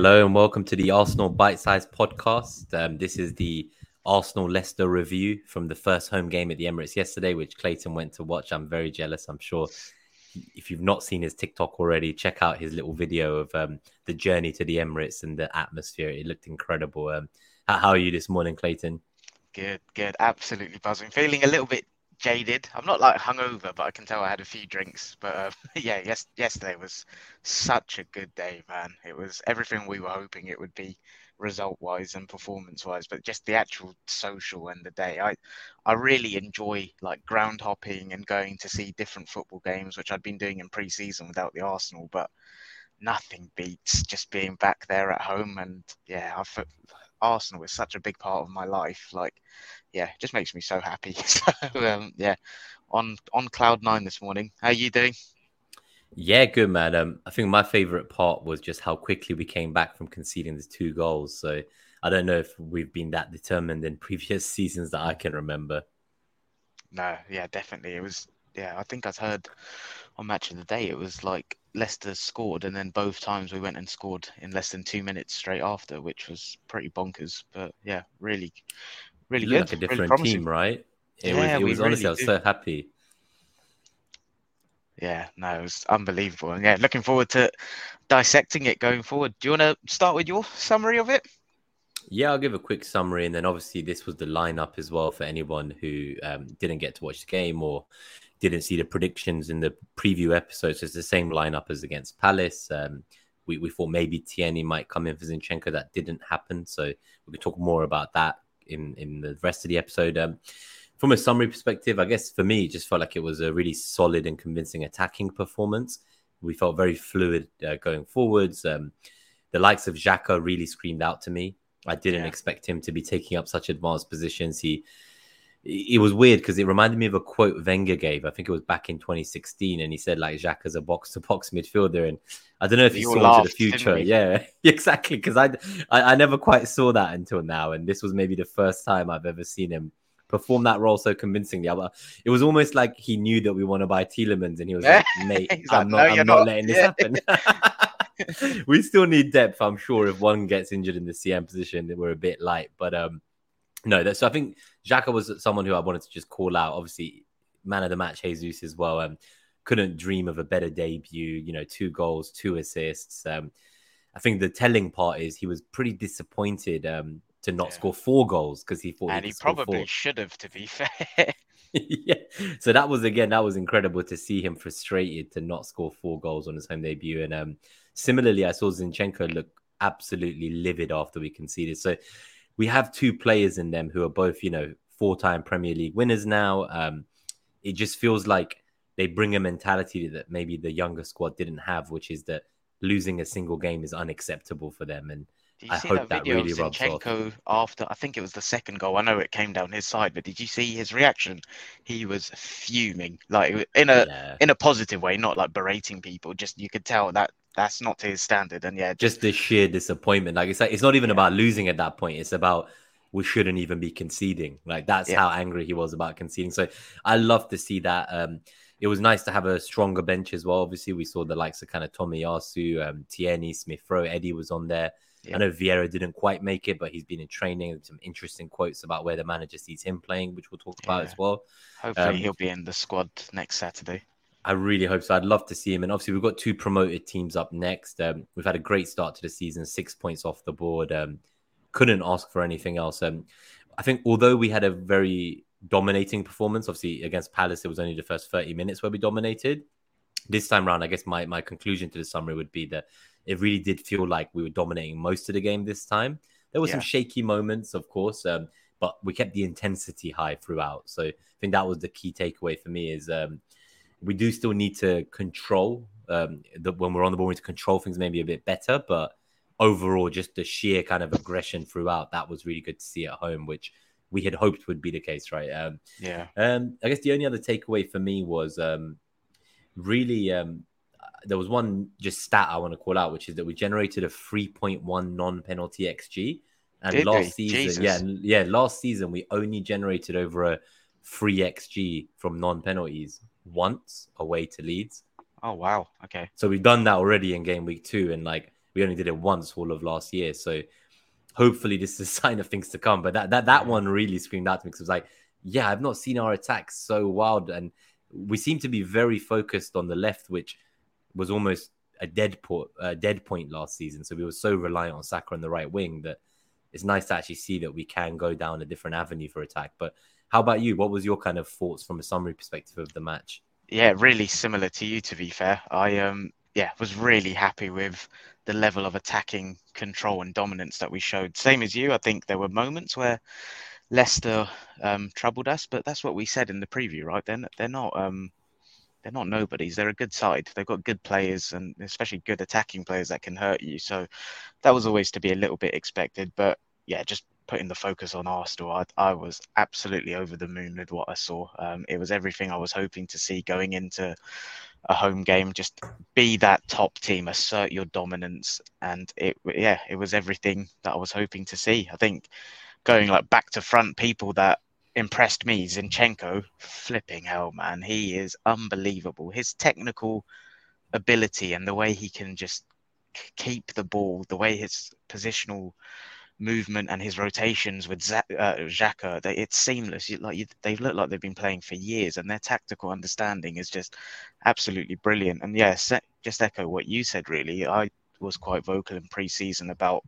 Hello and welcome to the Arsenal Bite Size Podcast. Um, this is the Arsenal Leicester review from the first home game at the Emirates yesterday, which Clayton went to watch. I'm very jealous. I'm sure if you've not seen his TikTok already, check out his little video of um, the journey to the Emirates and the atmosphere. It looked incredible. Um, how, how, are you this morning, Clayton? Good, good. Absolutely buzzing. Feeling a little bit jaded. I'm not like hungover, but I can tell I had a few drinks. But uh, yeah, yes, yesterday was such a good day, man. It was everything we were hoping it would be, result-wise and performance-wise. But just the actual social and the day, I, I really enjoy like ground hopping and going to see different football games, which I'd been doing in pre-season without the Arsenal. But nothing beats just being back there at home. And yeah, I've Arsenal is such a big part of my life. Like, yeah, it just makes me so happy. so, um, yeah, on on cloud nine this morning. How are you doing? Yeah, good man. Um, I think my favorite part was just how quickly we came back from conceding the two goals. So I don't know if we've been that determined in previous seasons that I can remember. No, yeah, definitely. It was. Yeah, I think I heard on match of the day. It was like Leicester scored, and then both times we went and scored in less than two minutes straight after, which was pretty bonkers. But yeah, really, really good. Like a different really team, right? It yeah, was, it was really honestly, I was so happy. Yeah, no, it was unbelievable. And yeah, looking forward to dissecting it going forward. Do you want to start with your summary of it? Yeah, I'll give a quick summary, and then obviously this was the lineup as well for anyone who um, didn't get to watch the game or didn't see the predictions in the preview episodes. It's the same lineup as against Palace. Um, we, we thought maybe Tierney might come in for Zinchenko. That didn't happen. So we could talk more about that in, in the rest of the episode. Um, from a summary perspective, I guess for me, it just felt like it was a really solid and convincing attacking performance. We felt very fluid uh, going forwards. Um, the likes of Xhaka really screamed out to me. I didn't yeah. expect him to be taking up such advanced positions. He it was weird because it reminded me of a quote Wenger gave. I think it was back in 2016, and he said like Xhaka is a box to box midfielder, and I don't know if he saw laughed, into the future. Yeah, exactly. Because I, I, I never quite saw that until now, and this was maybe the first time I've ever seen him perform that role so convincingly. It was almost like he knew that we want to buy Tielemans, and he was like, "Mate, I'm, not, no, I'm not, not, letting this happen." we still need depth. I'm sure if one gets injured in the CM position, we're a bit light, but um no, that, so I think Xhaka was someone who I wanted to just call out. Obviously, man of the match, Jesus as well. Um, couldn't dream of a better debut. You know, two goals, two assists. Um, I think the telling part is he was pretty disappointed um, to not yeah. score four goals because he thought and he, he probably should have. To be fair. yeah. So that was again that was incredible to see him frustrated to not score four goals on his home debut. And um, similarly, I saw Zinchenko look absolutely livid after we conceded. So we have two players in them who are both, you know, four time Premier League winners now. Um, it just feels like they bring a mentality that maybe the younger squad didn't have, which is that losing a single game is unacceptable for them. And I hope that, that really rubs off. After I think it was the second goal. I know it came down his side, but did you see his reaction? He was fuming, like in a yeah. in a positive way, not like berating people. Just you could tell that that's not to his standard. And yeah, just, just the sheer disappointment. Like it's like it's not even yeah. about losing at that point. It's about we shouldn't even be conceding. Like that's yeah. how angry he was about conceding. So I love to see that. Um, it was nice to have a stronger bench as well. Obviously, we saw the likes of kind of Tomiyasu, um, Tierney, Smith Rowe, Eddie was on there. Yeah. I know Vieira didn't quite make it, but he's been in training. Some interesting quotes about where the manager sees him playing, which we'll talk about as well. Hopefully, um, he'll be in the squad next Saturday. I really hope so. I'd love to see him. And obviously, we've got two promoted teams up next. Um, we've had a great start to the season, six points off the board. Um, couldn't ask for anything else. Um, I think although we had a very dominating performance, obviously against Palace, it was only the first 30 minutes where we dominated. This time around, I guess my, my conclusion to the summary would be that it really did feel like we were dominating most of the game this time. There were yeah. some shaky moments, of course, um, but we kept the intensity high throughout. So I think that was the key takeaway for me is um, we do still need to control um, the, when we're on the ball, we need to control things maybe a bit better. But overall, just the sheer kind of aggression throughout that was really good to see at home, which we had hoped would be the case, right? Um, yeah. Um, I guess the only other takeaway for me was um, really um, there was one just stat I want to call out, which is that we generated a 3.1 non-penalty xG, and Did last they? season, Jesus. yeah, yeah, last season we only generated over a free xG from non-penalties once away to Leeds. Oh wow, okay. So we've done that already in game week two, and like we only did it once all of last year. So hopefully this is a sign of things to come. But that that that one really screamed out to me because it was like, yeah, I've not seen our attacks so wild, and we seem to be very focused on the left, which was almost a dead point, a dead point last season. So we were so reliant on Saka on the right wing that it's nice to actually see that we can go down a different avenue for attack. But how about you? What was your kind of thoughts from a summary perspective of the match? Yeah, really similar to you. To be fair, I um yeah was really happy with the level of attacking control and dominance that we showed. Same as you, I think there were moments where Leicester um, troubled us, but that's what we said in the preview, right? They're they're not um, they're not nobodies. They're a good side. They've got good players and especially good attacking players that can hurt you. So that was always to be a little bit expected. But yeah, just putting the focus on Arsenal, I, I was absolutely over the moon with what I saw. Um, it was everything I was hoping to see going into a home game. Just be that top team, assert your dominance, and it yeah, it was everything that I was hoping to see. I think going like back to front, people that impressed me, Zinchenko, flipping hell, man, he is unbelievable. His technical ability and the way he can just keep the ball, the way his positional movement and his rotations with Z- uh, it's seamless. You, like you, they look like they've been playing for years, and their tactical understanding is just absolutely brilliant. And yes, yeah, just echo what you said. Really, I was quite vocal in pre-season about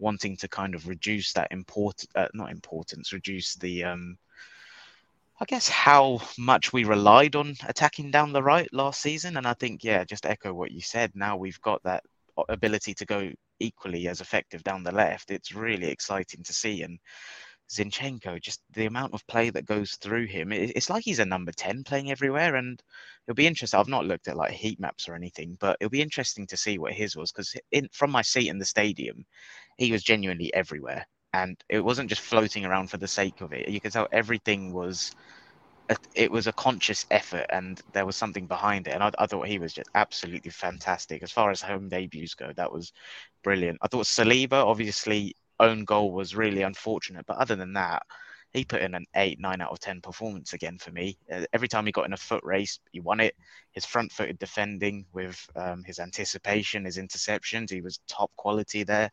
wanting to kind of reduce that important, uh, not importance, reduce the um, I guess how much we relied on attacking down the right last season. And I think, yeah, just echo what you said. Now we've got that ability to go equally as effective down the left. It's really exciting to see. And Zinchenko, just the amount of play that goes through him, it's like he's a number 10 playing everywhere. And it'll be interesting. I've not looked at like heat maps or anything, but it'll be interesting to see what his was because from my seat in the stadium, he was genuinely everywhere. And it wasn't just floating around for the sake of it. You could tell everything was it was a conscious effort and there was something behind it. And I, I, thought he was just absolutely fantastic. As far as home debuts go, that was brilliant. I thought Saliba, obviously, own goal was really unfortunate. But other than that, he put in an eight, nine out of 10 performance again for me. Uh, every time he got in a foot race, he won it. His front footed defending with um, his anticipation, his interceptions, he was top quality there.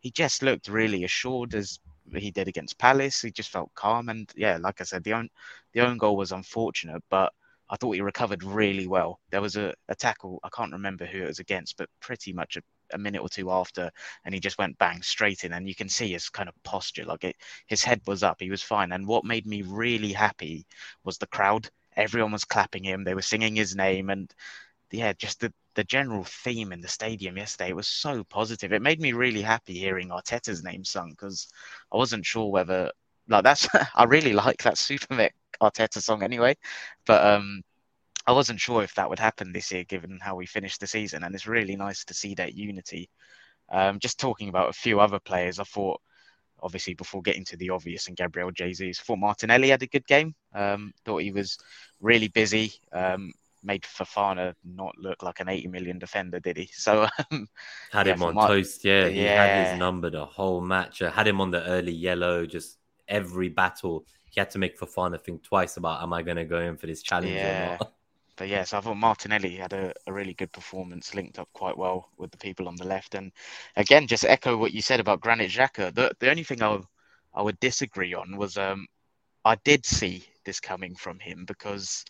He just looked really assured as he did against Palace. He just felt calm. And yeah, like I said, the own, the own goal was unfortunate, but I thought he recovered really well. There was a, a tackle, I can't remember who it was against, but pretty much a, a minute or two after, and he just went bang straight in. And you can see his kind of posture, like it, his head was up, he was fine. And what made me really happy was the crowd. Everyone was clapping him, they were singing his name, and yeah, just the, the general theme in the stadium yesterday was so positive. It made me really happy hearing Arteta's name sung because I wasn't sure whether like that's I really like that Super Mech Arteta song anyway, but um, I wasn't sure if that would happen this year given how we finished the season, and it's really nice to see that unity. Um, just talking about a few other players, I thought obviously before getting to the obvious and Gabriel Jesus, thought Martinelli had a good game. Um, thought he was really busy. Um, made Fofana not look like an 80 million defender, did he? So um, had him on toast. Yeah, he yeah. had his number the whole match. I had him on the early yellow. Just every battle, he had to make Fofana think twice about, am I going to go in for this challenge yeah. or not? But yeah, so I thought Martinelli had a, a, really good performance, linked up quite well with the people on the left. And again, just echo what you said about Granit Xhaka. The the only thing I I would disagree on was um I did see this coming from him because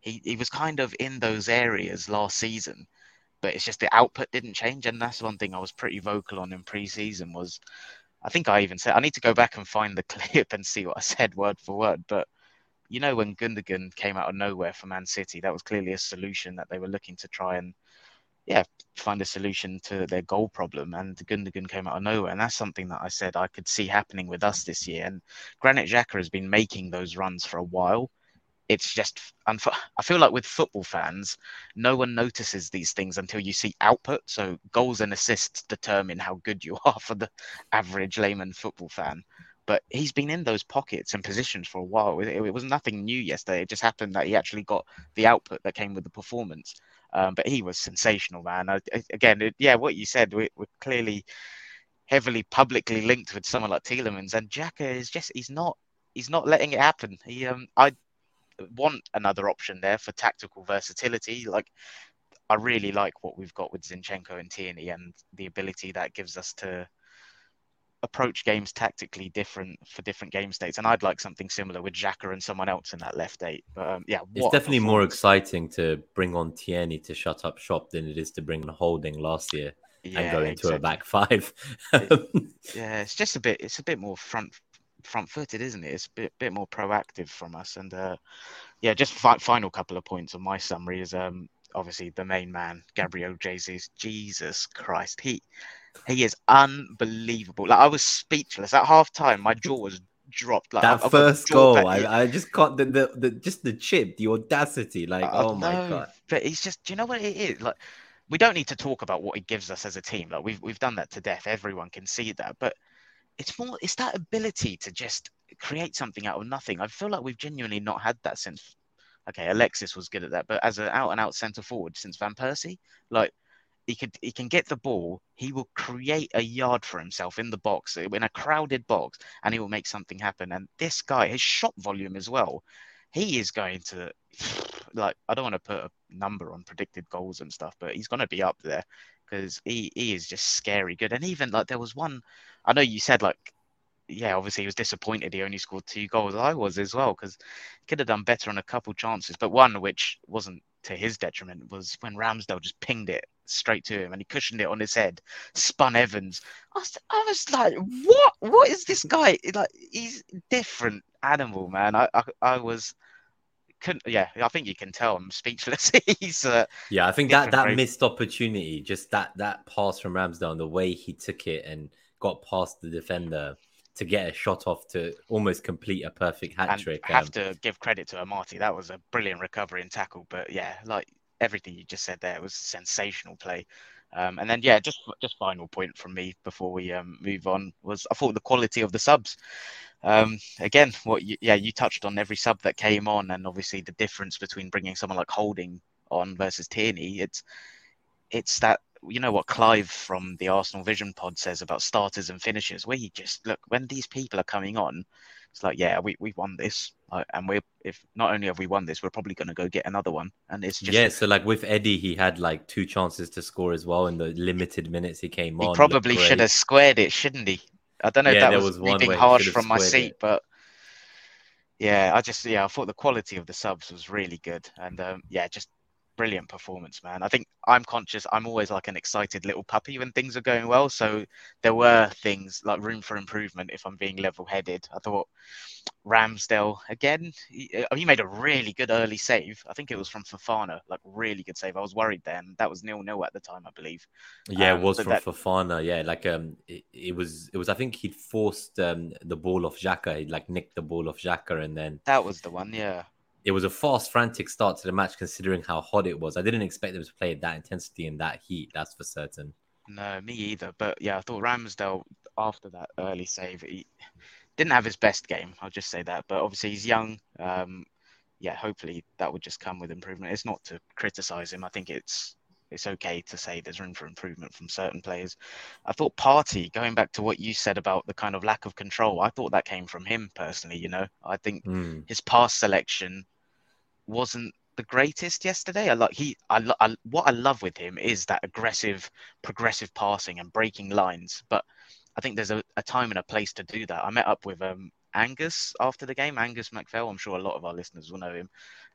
he, he was kind of in those areas last season, but it's just the output didn't change. And that's one thing I was pretty vocal on in preseason was I think I even said I need to go back and find the clip and see what I said word for word. But you know, when Gundogan came out of nowhere for Man City, that was clearly a solution that they were looking to try and yeah, find a solution to their goal problem. And Gundogan came out of nowhere. And that's something that I said I could see happening with us this year. And Granit Xhaka has been making those runs for a while it's just I feel like with football fans, no one notices these things until you see output. So goals and assists determine how good you are for the average layman football fan. But he's been in those pockets and positions for a while. It, it was nothing new yesterday. It just happened that he actually got the output that came with the performance. Um, but he was sensational, man. I, again, it, yeah, what you said, we, we're clearly heavily publicly linked with someone like Tielemans, and Xhaka is just—he's not he's not letting it happen. He um I want another option there for tactical versatility. Like I really like what we've got with Zinchenko and Tierney and the ability that gives us to approach games tactically different for different game states. And I'd like something similar with Xhaka and someone else in that left eight. But um, yeah, it's definitely more exciting to bring on Tierney to shut up shop than it is to bring on Holding last year yeah, and go into exactly. a back five. yeah, it's just a bit. It's a bit more front front footed, isn't it? It's a bit bit more proactive from us. And uh, yeah, just fi- final couple of points on my summary is um obviously the main man, Gabriel Jesus. Jesus Christ, he he is unbelievable. Like I was speechless at half time. My jaw was dropped. Like that I've, 1st goal, I, I, just got the, the, the just the chip, the audacity. Like, I, oh my god! But he's just, do you know what it is? Like, we don't need to talk about what he gives us as a team. Like we've we've done that to death. Everyone can see that. But it's more, it's that ability to just create something out of nothing. I feel like we've genuinely not had that since. Okay, Alexis was good at that, but as an out and out centre forward since Van Persie, like he could he can get the ball he will create a yard for himself in the box in a crowded box and he will make something happen and this guy his shot volume as well he is going to like i don't want to put a number on predicted goals and stuff but he's going to be up there because he, he is just scary good and even like there was one i know you said like yeah, obviously he was disappointed he only scored two goals. I was as well because he could have done better on a couple chances, but one which wasn't to his detriment was when Ramsdale just pinged it straight to him and he cushioned it on his head, spun Evans. I was, I was like, what? What is this guy? Like, he's different animal, man. I, I, I was couldn't. Yeah, I think you can tell I'm speechless. he's uh, yeah. I think that that missed opportunity, just that that pass from Ramsdale, the way he took it and got past the defender to get a shot off to almost complete a perfect hat trick. I have um, to give credit to Amartey. That was a brilliant recovery and tackle. But yeah, like everything you just said there was sensational play. Um, and then yeah, just just final point from me before we um, move on was I thought the quality of the subs. Um, again, what you, yeah you touched on every sub that came on, and obviously the difference between bringing someone like Holding on versus Tierney. It's it's that you know what Clive from the Arsenal Vision Pod says about starters and finishers, where you just look when these people are coming on, it's like, yeah, we we won this, and we're if not only have we won this, we're probably going to go get another one, and it's just yeah. So like with Eddie, he had like two chances to score as well in the limited minutes he came he on. He probably should have squared it, shouldn't he? I don't know yeah, if that was, was being harsh from my seat, it. but yeah, I just yeah, I thought the quality of the subs was really good, and um, yeah, just brilliant performance, man. I think I'm conscious. I'm always like an excited little puppy when things are going well. So there were things like room for improvement if I'm being level headed. I thought Ramsdale again, he, uh, he, made a really good early save. I think it was from Fofana, like really good save. I was worried then. That was nil nil at the time, I believe. Yeah, um, it was from that... Fofana. Yeah, like um, it, it, was it was. I think he'd forced um the ball off Xhaka. He'd like nicked the ball off Xhaka, and then that was the one. Yeah it was a fast, frantic start to the match considering how hot it was. I didn't expect them to play that intensity and that heat. That's for certain. No, me either. But yeah, I thought Ramsdale after that early save, he didn't have his best game. I'll just say that. But obviously he's young. Um, yeah, hopefully that would just come with improvement. It's not to criticize him. I think it's it's okay to say there's room for improvement from certain players. I thought Partey, going back to what you said about the kind of lack of control, I thought that came from him personally. You know, I think mm. his pass selection wasn't the greatest yesterday. I like he. I, I what I love with him is that aggressive, progressive passing and breaking lines. But I think there's a, a time and a place to do that. I met up with um, Angus after the game, Angus MacPhail. I'm sure a lot of our listeners will know him,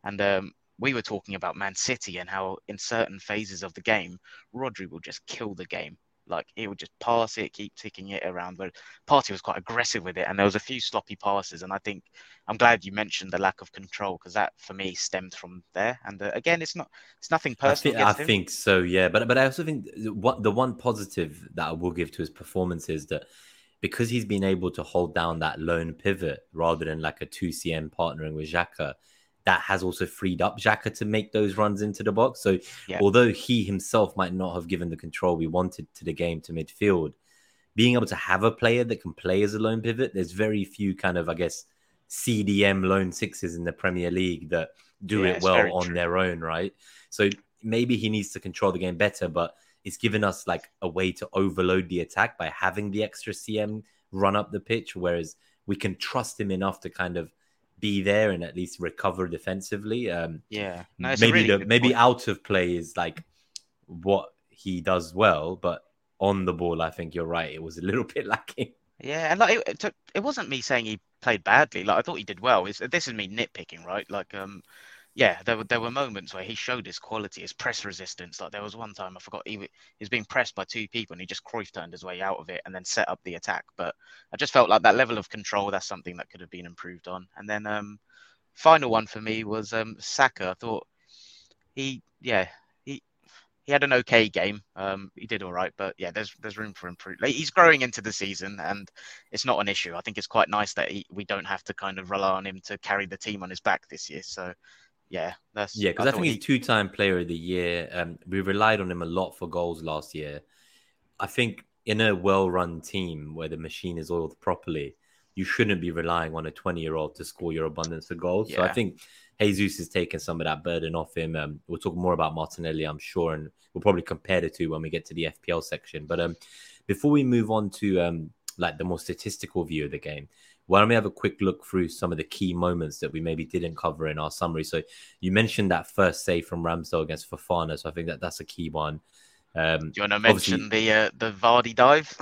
and um, we were talking about Man City and how in certain phases of the game, Rodri will just kill the game. Like he would just pass it, keep ticking it around. But Partey was quite aggressive with it, and there was a few sloppy passes. And I think I'm glad you mentioned the lack of control because that for me stemmed from there. And uh, again, it's not it's nothing personal. I, think, I think, so, yeah. But but I also think what the one positive that I will give to his performance is that because he's been able to hold down that lone pivot rather than like a two CM partnering with Xhaka that has also freed up Xhaka to make those runs into the box. So yeah. although he himself might not have given the control we wanted to the game to midfield, being able to have a player that can play as a lone pivot, there's very few kind of, I guess, CDM lone sixes in the Premier League that do yeah, it well on true. their own, right? So maybe he needs to control the game better, but it's given us like a way to overload the attack by having the extra CM run up the pitch, whereas we can trust him enough to kind of be there and at least recover defensively. Um, yeah, no, maybe really the maybe point. out of play is like what he does well, but on the ball, I think you're right. It was a little bit lacking. Yeah, and like it, it, wasn't me saying he played badly. Like I thought he did well. It's, this is me nitpicking, right? Like um, yeah, there were there were moments where he showed his quality, his press resistance. Like there was one time I forgot he, he was being pressed by two people and he just Cruyff turned his way out of it and then set up the attack. But I just felt like that level of control that's something that could have been improved on. And then um, final one for me was um, Saka. I thought he yeah he he had an okay game. Um, he did all right, but yeah, there's there's room for improvement. He's growing into the season, and it's not an issue. I think it's quite nice that he, we don't have to kind of rely on him to carry the team on his back this year. So yeah, that's yeah. Because I, I, think he's he... two-time Player of the Year. Um, we relied on him a lot for goals last year. I think in a well-run team where the machine is oiled properly, you shouldn't be relying on a 20-year-old to score your abundance of goals. Yeah. So I think Jesus is taking some of that burden off him. Um, we'll talk more about Martinelli, I'm sure, and we'll probably compare the two when we get to the FPL section. But um, before we move on to um, like the more statistical view of the game, why don't we have a quick look through some of the key moments that we maybe didn't cover in our summary? So you mentioned that first save from Ramsdale against Fofana, so I think that that's a key one. Um, Do you want to mention the uh, the Vardy dive?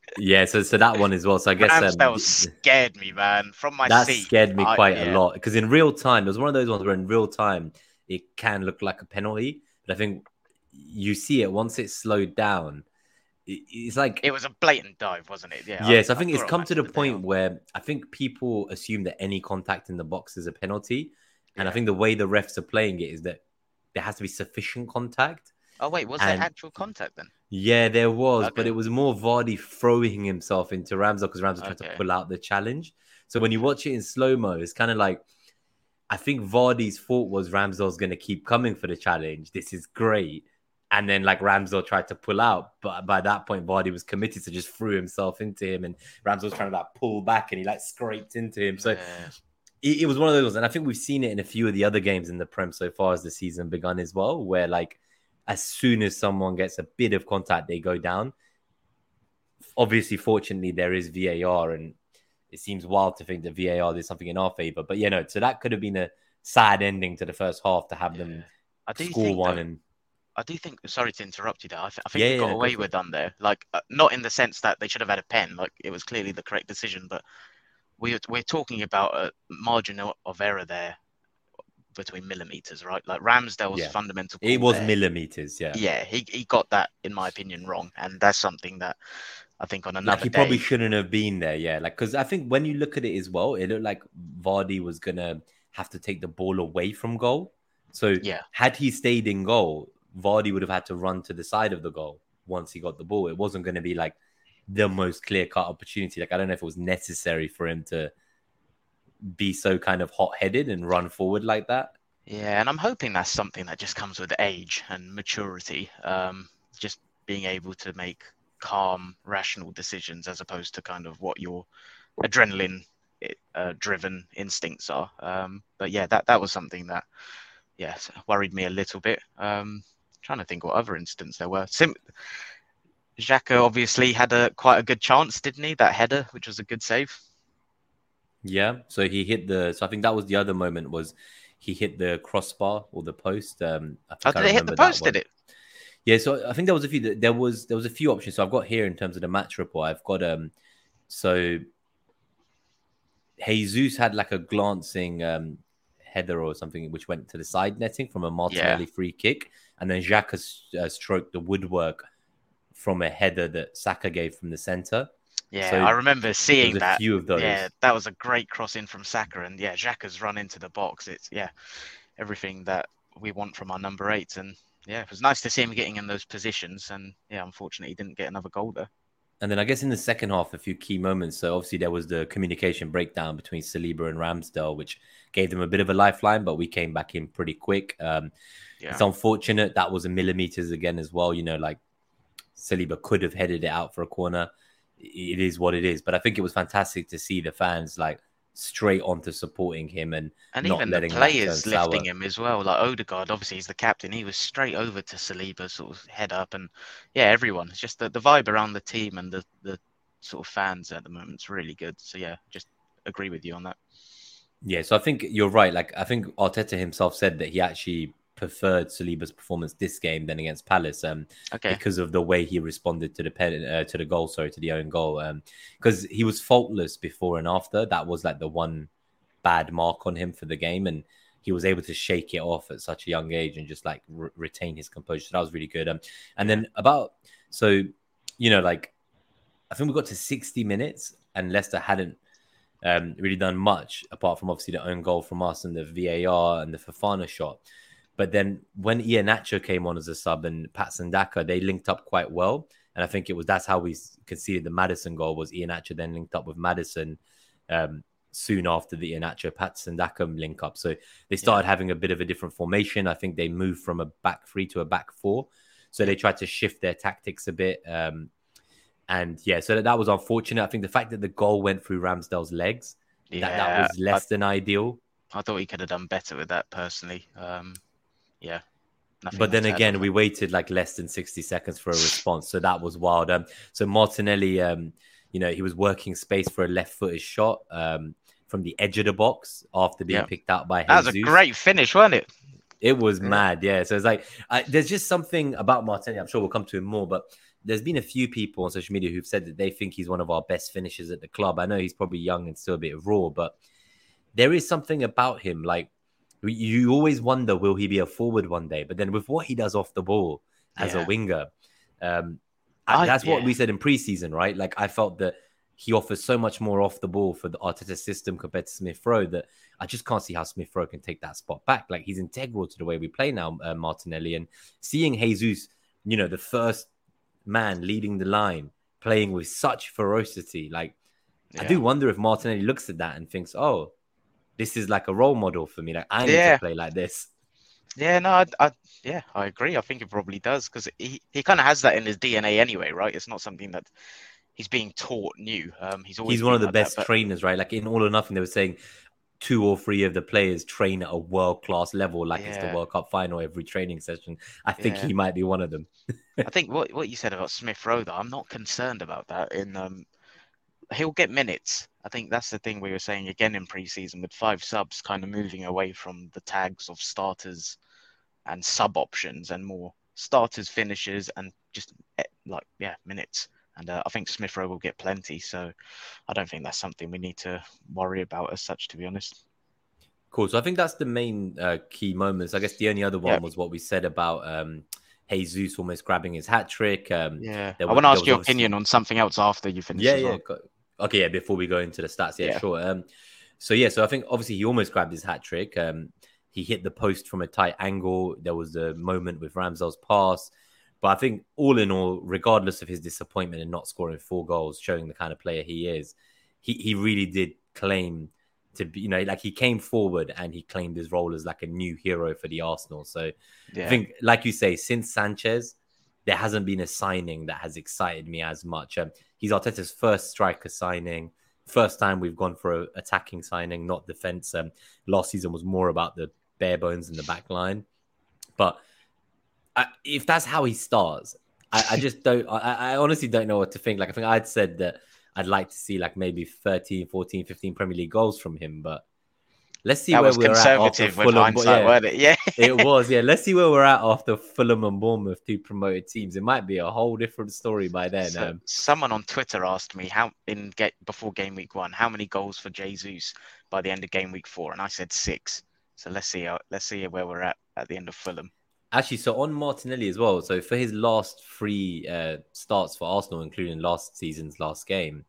yeah, so so that one as well. So I guess Ramsdale um, scared me, man, from my that seat. scared me quite I, yeah. a lot because in real time, it was one of those ones where in real time it can look like a penalty, but I think you see it once it's slowed down it's like it was a blatant dive, wasn't it? Yeah. Yes, I, I think I it's come to the point where I think people assume that any contact in the box is a penalty, and yeah. I think the way the refs are playing it is that there has to be sufficient contact. Oh wait, was and... there actual contact then? Yeah, there was, okay. but it was more Vardy throwing himself into Ramsdale because Ramsdale okay. tried to pull out the challenge. So when you watch it in slow mo, it's kind of like I think Vardy's thought was Ramsdale's going to keep coming for the challenge. This is great and then like Ramsdale tried to pull out, but by that point, Vardy was committed to just threw himself into him, and Ramsdale was trying to like pull back, and he like scraped into him. So yeah. it, it, was one of those, and I think we've seen it in a few of the other games in the Prem so far as the season begun as well, where like as soon as someone gets a bit of contact, they go down. Obviously, fortunately, there is VAR, and it seems wild to think that VAR did something in our favor. But you know, so that could have been a sad ending to the first half to have yeah. them score one and I do think. Sorry to interrupt you there. I, th- I think yeah, they got yeah, away with them there. Like, uh, not in the sense that they should have had a pen. Like, it was clearly the correct decision, but we're we're talking about a margin of error there between millimeters, right? Like Ramsdale's yeah. fundamental. It was there, millimeters, yeah. Yeah, he he got that, in my opinion, wrong, and that's something that I think on another. Like he day, probably shouldn't have been there, yeah. Like because I think when you look at it as well, it looked like Vardy was gonna have to take the ball away from goal. So yeah, had he stayed in goal, Vardy would have had to run to the side of the goal once he got the ball. It wasn't going to be like the most clear cut opportunity. Like I don't know if it was necessary for him to be so kind of hot headed and run forward like that. Yeah, and I'm hoping that's something that just comes with age and maturity. Um, just being able to make calm, rational decisions as opposed to kind of what your adrenaline uh, driven instincts are. Um, but yeah, that that was something that yeah worried me a little bit. Um, trying to think what other incidents there were. Sim- Xhaka obviously had a quite a good chance, didn't he? That header, which was a good save. Yeah, so he hit the. So I think that was the other moment was he hit the crossbar or the post. Um, I think oh, did I it hit the post? Did it? Yeah, so I think there was a few. There was there was a few options. So I've got here in terms of the match report. I've got um, so Jesus had like a glancing um header or something which went to the side netting from a Martinelli yeah. free kick, and then Xhaka uh, stroked the woodwork from a header that Saka gave from the center. Yeah, so I remember seeing that. few of those. Yeah, that was a great cross in from Saka, and yeah, Xhaka's run into the box. It's yeah, everything that we want from our number eight, and yeah, it was nice to see him getting in those positions. And yeah, unfortunately, he didn't get another goal there. And then I guess in the second half, a few key moments. So obviously there was the communication breakdown between Saliba and Ramsdale, which gave them a bit of a lifeline, but we came back in pretty quick. Um, yeah. It's unfortunate that was a millimeters again as well. You know, like Saliba could have headed it out for a corner. It is what it is. But I think it was fantastic to see the fans like straight on to supporting him and and even the players lifting him as well. Like Odegaard, obviously he's the captain. He was straight over to Saliba, sort of head up, and yeah, everyone. It's just the, the vibe around the team and the the sort of fans at the moment is really good. So yeah, just agree with you on that. Yeah, so I think you're right. Like I think Arteta himself said that he actually preferred Saliba's performance this game than against Palace. Um, okay. because of the way he responded to the pen, uh, to the goal, sorry, to the own goal. Um, because he was faultless before and after. That was like the one bad mark on him for the game, and he was able to shake it off at such a young age and just like re- retain his composure. So that was really good. Um, and then about so, you know, like I think we got to sixty minutes, and Leicester hadn't um, really done much apart from obviously the own goal from us and the VAR and the Fofana shot. But then when Iheanacho came on as a sub and Patson Daka, they linked up quite well. And I think it was that's how we conceded the Maddison goal was Iheanacho then linked up with Maddison um, soon after the Iheanacho Patson Daka link up. So they started yeah. having a bit of a different formation. I think they moved from a back three to a back four. So they tried to shift their tactics a bit. Um, and yeah, so that, that was unfortunate. I think the fact that the goal went through Ramsdale's legs, yeah, that, that was less I, than ideal. I thought he could have done better with that personally. Um, yeah. But then again, we waited like less than 60 seconds for a response. So that was wild. Um, so Martinelli, um, you know, he was working space for a left footed shot um, from the edge of the box after being yeah. picked out by That was a great finish, wasn't it? It was yeah. mad, yeah. So it's like I, there's just something about Martinelli. I'm sure we'll come to him more, but there's been a few people on social media who've said that they think he's one of our best finishers at the club. I know he's probably young and still a bit raw, but there is something about him. Like you always wonder, will he be a forward one day? But then with what he does off the ball as yeah. a winger, um, I, that's yeah. what we said in preseason, right? Like I felt that he offers so much more off the ball for the Arteta system compared to Smith Rowe that I just can't see how Smith Rowe can take that spot back. Like he's integral to the way we play now, uh, Martinelli, and seeing Jesus, you know, the first man leading the line, playing with such ferocity. Like, yeah. I do wonder if Martinelli looks at that and thinks, "Oh, this is like a role model for me. Like, I need yeah. to play like this." Yeah, no, I, I, yeah, I agree. I think it probably does because he, he kind of has that in his DNA anyway, right? It's not something that he's being taught new. Um, he's always he's one of the like best that, but... trainers, right? Like in All or Nothing, they were saying two or three of the players train at a world class level, like yeah. it's the World Cup final every training session. I think yeah. he might be one of them. I think what what you said about Smith Rowe, though, I'm not concerned about that. In um, he'll get minutes. I think that's the thing we were saying again in preseason with five subs, kind of moving away from the tags of starters and sub options and more starters, finishers, and just eh, like yeah, minutes. And uh, I think Smith Rowe will get plenty. So I don't think that's something we need to worry about as such, to be honest. Cool. So I think that's the main uh, key moments. I guess the only other one was what we said about um, Jesus almost grabbing his hat trick. Um, yeah. I want to ask your obviously... opinion on something else after you finish. Yeah, yeah. Well. Okay, yeah. Before we go into the stats, yeah, yeah. sure. Um, so yeah, so I think obviously he almost grabbed his hat trick. Um, he hit the post from a tight angle. There was a moment with Ramsdale's pass. But I think all in all, regardless of his disappointment in not scoring four goals, showing the kind of player he is, he, he really did claim to be, you know, like he came forward and he claimed his role as like a new hero for the Arsenal. So yeah. I think, like you say, since Sanchez, there hasn't been a signing that has excited me as much. Um, he's Arteta's first striker signing. First time we've gone for a attacking signing, not defense. Um, last season was more about the bare bones in the back line. But I, if that's how he starts, I, I just don't. I, I, honestly don't know what to think. Like I think I'd said that I'd like to see like maybe 13, 14, 15 Premier League goals from him, but let's see that where we're at after Fulham. Yeah, it? yeah. it was. Yeah, let's see where we're at after Fulham and Bournemouth, two promoted teams. It might be a whole different story by then. So, um, someone on Twitter asked me how in get before game week one, how many goals for Jesus by the end of game week four, and I said six. So let's see. let's see where we're at at the end of Fulham. Actually, so on Martinelli as well. So for his last three uh, starts for Arsenal, including last season's last game,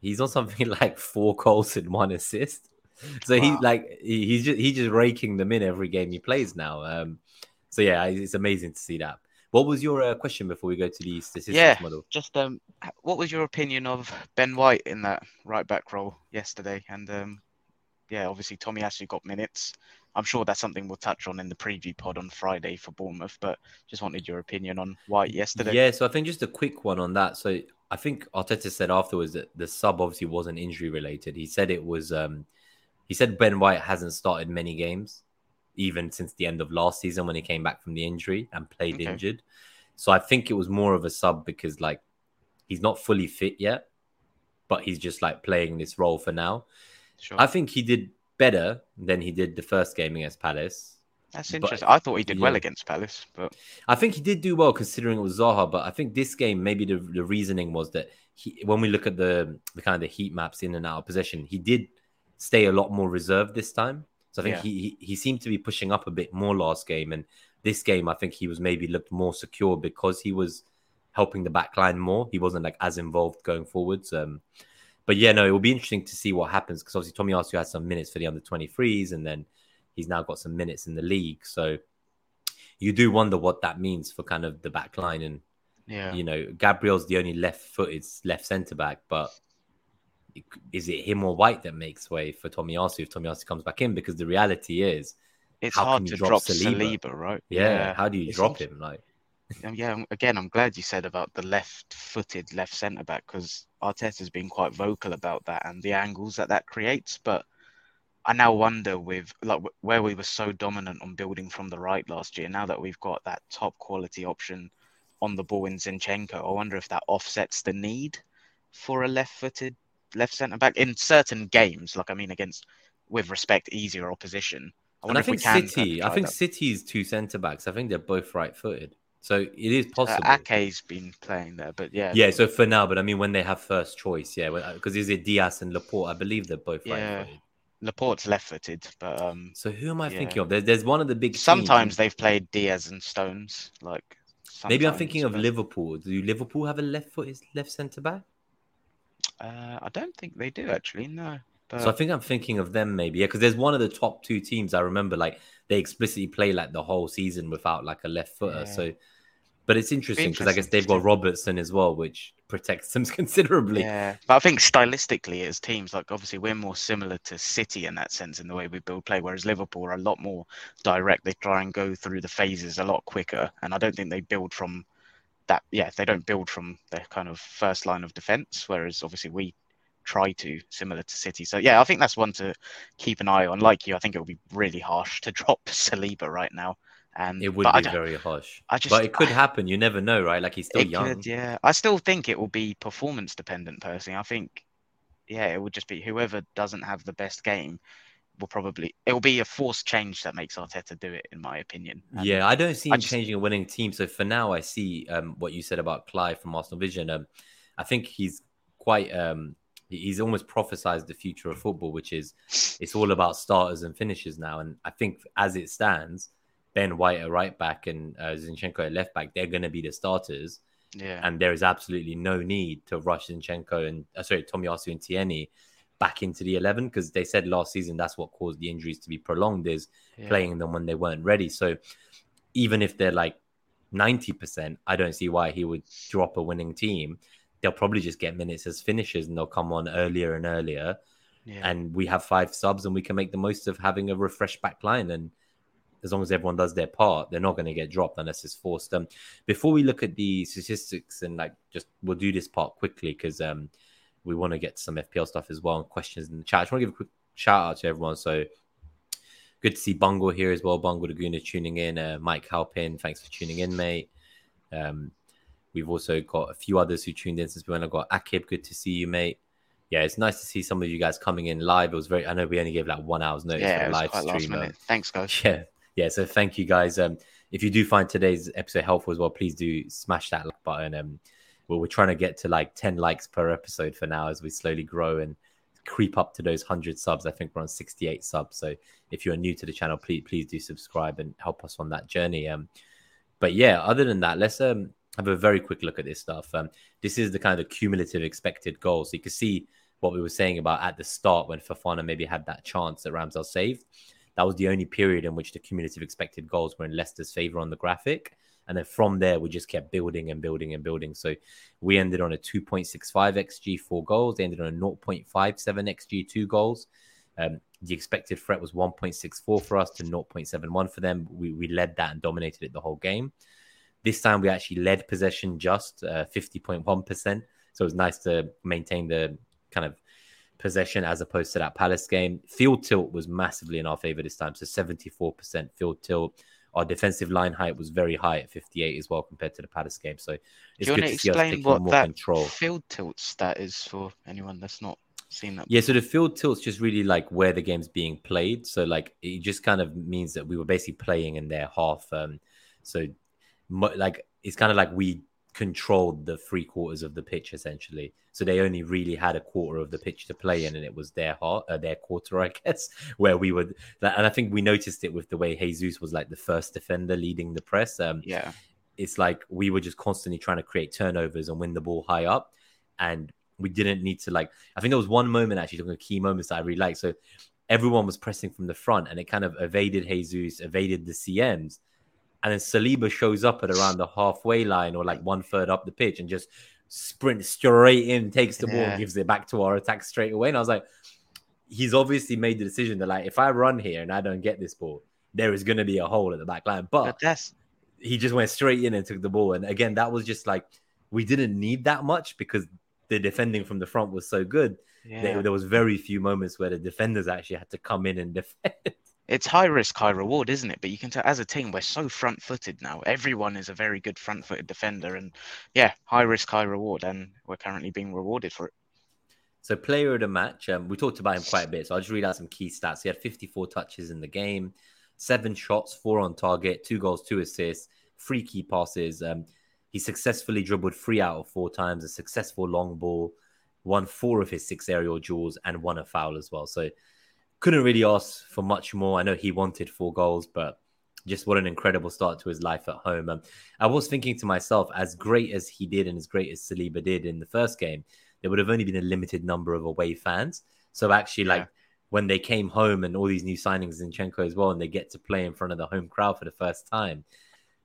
he's on something like four goals and one assist. So wow. he like he, he's just he's just raking them in every game he plays now. Um, so yeah, it's amazing to see that. What was your uh, question before we go to the statistics yeah, model? Just um, what was your opinion of Ben White in that right back role yesterday? And um, yeah, obviously Tomiyasu got minutes. I'm sure that's something we'll touch on in the preview pod on Friday for Bournemouth, but just wanted your opinion on White yesterday. Yeah, so I think just a quick one on that. So I think Arteta said afterwards that the sub obviously wasn't injury related. He said it was um he said Ben White hasn't started many games, even since the end of last season when he came back from the injury and played okay. injured. So I think it was more of a sub because like he's not fully fit yet, but he's just like playing this role for now. Sure. I think he did better than he did the first game against Palace. That's interesting. But, I thought he did yeah. well against Palace, but I think he did do well considering it was Zaha. But I think this game, maybe the, the reasoning was that he, when we look at the the kind of the heat maps in and out of possession, he did stay a lot more reserved this time. So I think yeah. he, he he seemed to be pushing up a bit more last game, and this game I think he was maybe looked more secure because he was helping the back line more. He wasn't like as involved going forwards. Um, but yeah, no, it will be interesting to see what happens because obviously Tomiyasu had some minutes for the under 23s and then he's now got some minutes in the league. So you do wonder what that means for kind of the back line. And, yeah. you know, Gabriel's the only left footed left centre back, but is it him or White that makes way for Tomiyasu if Tomiyasu comes back in? Because the reality is, it's hard to drop, drop Saliba? Saliba, right? Yeah. yeah. How do you it's drop him? Like, um, yeah, again, I'm glad you said about the left-footed left centre back because Arteta's been quite vocal about that and the angles that that creates. But I now wonder with like where we were so dominant on building from the right last year. Now that we've got that top quality option on the ball in Zinchenko, I wonder if that offsets the need for a left-footed left centre back in certain games. Like I mean, against with respect easier opposition. I and I think City. I think that. City's two centre backs. I think they're both right-footed. So it is uh, possible. Uh, Ake's been playing there, but yeah. Yeah, so for now, but I mean, when they have first choice, yeah, because uh, is it Dias and Laporte? I believe they're both yeah. right footed. Laporte's left footed, but um. So who am I yeah. thinking of? There's, there's one of the big. Sometimes teams. they've played Dias and Stones, like. Maybe I'm thinking of Liverpool. Do Liverpool have a left foot left centre back? Uh, I don't think they do actually. No. But... So I think I'm thinking of them maybe, yeah, because there's one of the top two teams I remember like they explicitly play like the whole season without like a left footer. Yeah. So but it's interesting because I guess they've got Robertson as well, which protects them considerably. Yeah, but I think stylistically, as teams, like obviously we're more similar to City in that sense in the way we build play, whereas Liverpool are a lot more direct. They try and go through the phases a lot quicker, and I don't think they build from that. Yeah, they don't build from their kind of first line of defense, whereas obviously we try to, similar to City. So yeah, I think that's one to keep an eye on. Like you, I think it would be really harsh to drop Saliba right now. and it would be very harsh. I just, but it could I, happen. You never know, right? Like he's still young. Could, yeah, I still think it will be performance dependent. Personally, I think, yeah, it would just be whoever doesn't have the best game will probably it will be a forced change that makes Arteta do it, in my opinion. And yeah, I don't see him just, changing a winning team. So for now, I see um, what you said about Clive from Arsenal Vision. Um, I think he's quite. Um, he's almost prophesized the future of football, which is it's all about starters and finishes now. And I think as it stands Ben White at right back and uh, Zinchenko at left back, they're going to be the starters. Yeah. And there is absolutely no need to rush Zinchenko and uh, sorry, Tomiyasu and Tierney back into the 11 because they said last season that's what caused the injuries to be prolonged is yeah. playing them when they weren't ready. So even if they're like 90%, I don't see why he would drop a winning team. They'll probably just get minutes as finishers and they'll come on earlier and earlier. Yeah. And we have five subs and we can make the most of having a refreshed back line. And as long as everyone does their part, they're not going to get dropped unless it's forced. Um, before we look at the statistics and like just we'll do this part quickly because um, we want to get to some FPL stuff as well and questions in the chat. I just want to give a quick shout out to everyone. So good to see Bungle here as well. Bungle Laguna tuning in. Uh, Mike Halpin, thanks for tuning in, mate. Um, we've also got a few others who tuned in since we went. I've got Akib, good to see you, mate. Yeah, it's nice to see some of you guys coming in live. It was very. I know we only gave like one hour's notice yeah, for the live stream. Um, Thanks, guys. Yeah, yeah, so thank you guys. Um, if you do find today's episode helpful as well, please do smash that like button. Um, well, we're trying to get to like 10 likes per episode for now as we slowly grow and creep up to those 100 subs. I think we're on 68 subs. So if you're new to the channel, please please do subscribe and help us on that journey. Um, but yeah, other than that, let's um have a very quick look at this stuff. Um, this is the kind of cumulative expected goal. So you can see what we were saying about at the start when Fofana maybe had that chance that Ramsdale saved. That was the only period in which the cumulative expected goals were in Leicester's favour on the graphic. And then from there, we just kept building and building and building. So we ended on a 2.65 XG, four goals. They ended on a 0.57 XG, two goals. Um, the expected threat was 1.64 for us to 0.71 for them. We, we led that and dominated it the whole game. This time we actually led possession just uh, 50.1%. So it was nice to maintain the kind of possession as opposed to that Palace game. Field tilt was massively in our favor this time, so 74% field tilt. Our defensive line height was very high at 58 as well compared to the Palace game. So it's good to see us taking more control. Field tilt stat is for anyone that's not seen that. Yeah, so the field tilt's just really like where the game's being played. So like it just kind of means that we were basically playing in their half. Um, so like it's kind of like we controlled the three quarters of the pitch essentially. So they only really had a quarter of the pitch to play in, and it was their heart, uh, their quarter, I guess, where we would. And I think we noticed it with the way Jesus was like the first defender leading the press. Um, yeah, it's like we were just constantly trying to create turnovers and win the ball high up, and we didn't need to like. I think there was one moment actually, talking key moments that I really liked. So everyone was pressing from the front, and it kind of evaded Jesus, evaded the CMs and then Saliba shows up at around the halfway line or like one third up the pitch and just sprints straight in, takes the ball, gives it back to our attack straight away. And I was like, he's obviously made the decision that like if I run here and I don't get this ball, there is going to be a hole at the back line. But, but that's he just went straight in and took the ball. And again, that was just like we didn't need that much because the defending from the front was so good. Yeah. There, there was very few moments where the defenders actually had to come in and defend it's high risk, high reward, isn't it? But you can tell as a team, we're so front footed now. Everyone is a very good front footed defender. And yeah, high risk, high reward. And we're currently being rewarded for it. So, player of the match, um, we talked about him quite a bit. So, I'll just read out some key stats. He had 54 touches in the game, seven shots, four on target, two goals, two assists, three key passes. Um, he successfully dribbled three out of four times, a successful long ball, won four of his six aerial duels, and won a foul as well. So, couldn't really ask for much more. I know he wanted four goals, but just what an incredible start to his life at home. Um, I was thinking to myself, as great as he did and as great as Saliba did in the first game, there would have only been a limited number of away fans. So actually, like when they came home and all these new signings, Zinchenko as well, and they get to play in front of the home crowd for the first time,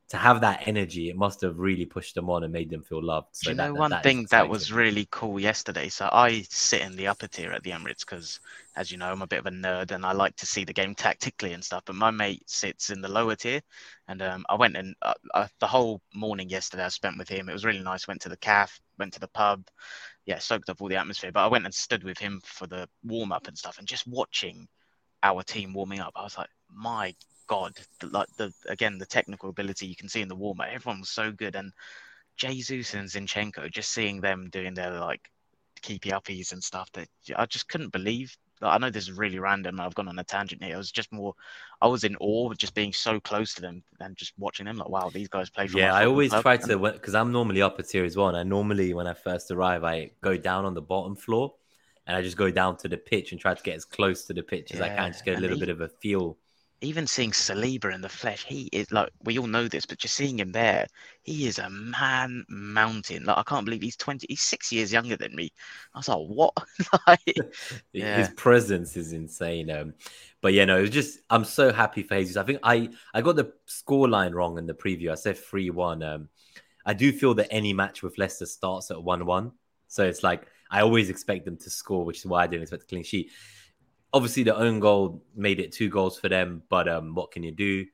to have that energy, it must have really pushed them on and made them feel loved. So you know, that, one that thing that was really cool yesterday. So I sit in the upper tier at the Emirates because, as you know, I'm a bit of a nerd and I like to see the game tactically and stuff. But my mate sits in the lower tier, and um, I went and uh, uh, the whole morning yesterday I spent with him. It was really nice. Went to the calf, went to the pub, yeah, soaked up all the atmosphere. But I went and stood with him for the warm up and stuff, and just watching our team warming up, I was like, my god, the, like the again the technical ability you can see in the warm up. Everyone was so good, and Jesus and Zinchenko, just seeing them doing their like keepy uppies and stuff that I just couldn't believe. I know this is really random. I've gone on a tangent here. I was just more, I was in awe of just being so close to them and just watching them. Like, wow, these guys play. For yeah, I always try to because I'm normally tier as well. And I normally, when I first arrive, I go down on the bottom floor and I just go down to the pitch and try to get as close to the pitch as yeah, I can, just get a little bit of a feel even seeing Saliba in the flesh, he is like we all know this, but just seeing him there, he is a man mountain. Like I can't believe he's twenty, he's six years younger than me. I was like, what? like, yeah. His presence is insane. Um, but yeah, no, it was just I'm so happy for Jesus. I think I I got the score line wrong in the preview. I said three one. Um, I do feel that any match with Leicester starts at one one, so it's like I always expect them to score, which is why I didn't expect a clean sheet obviously the own goal made it two goals for them, but um, what can you do?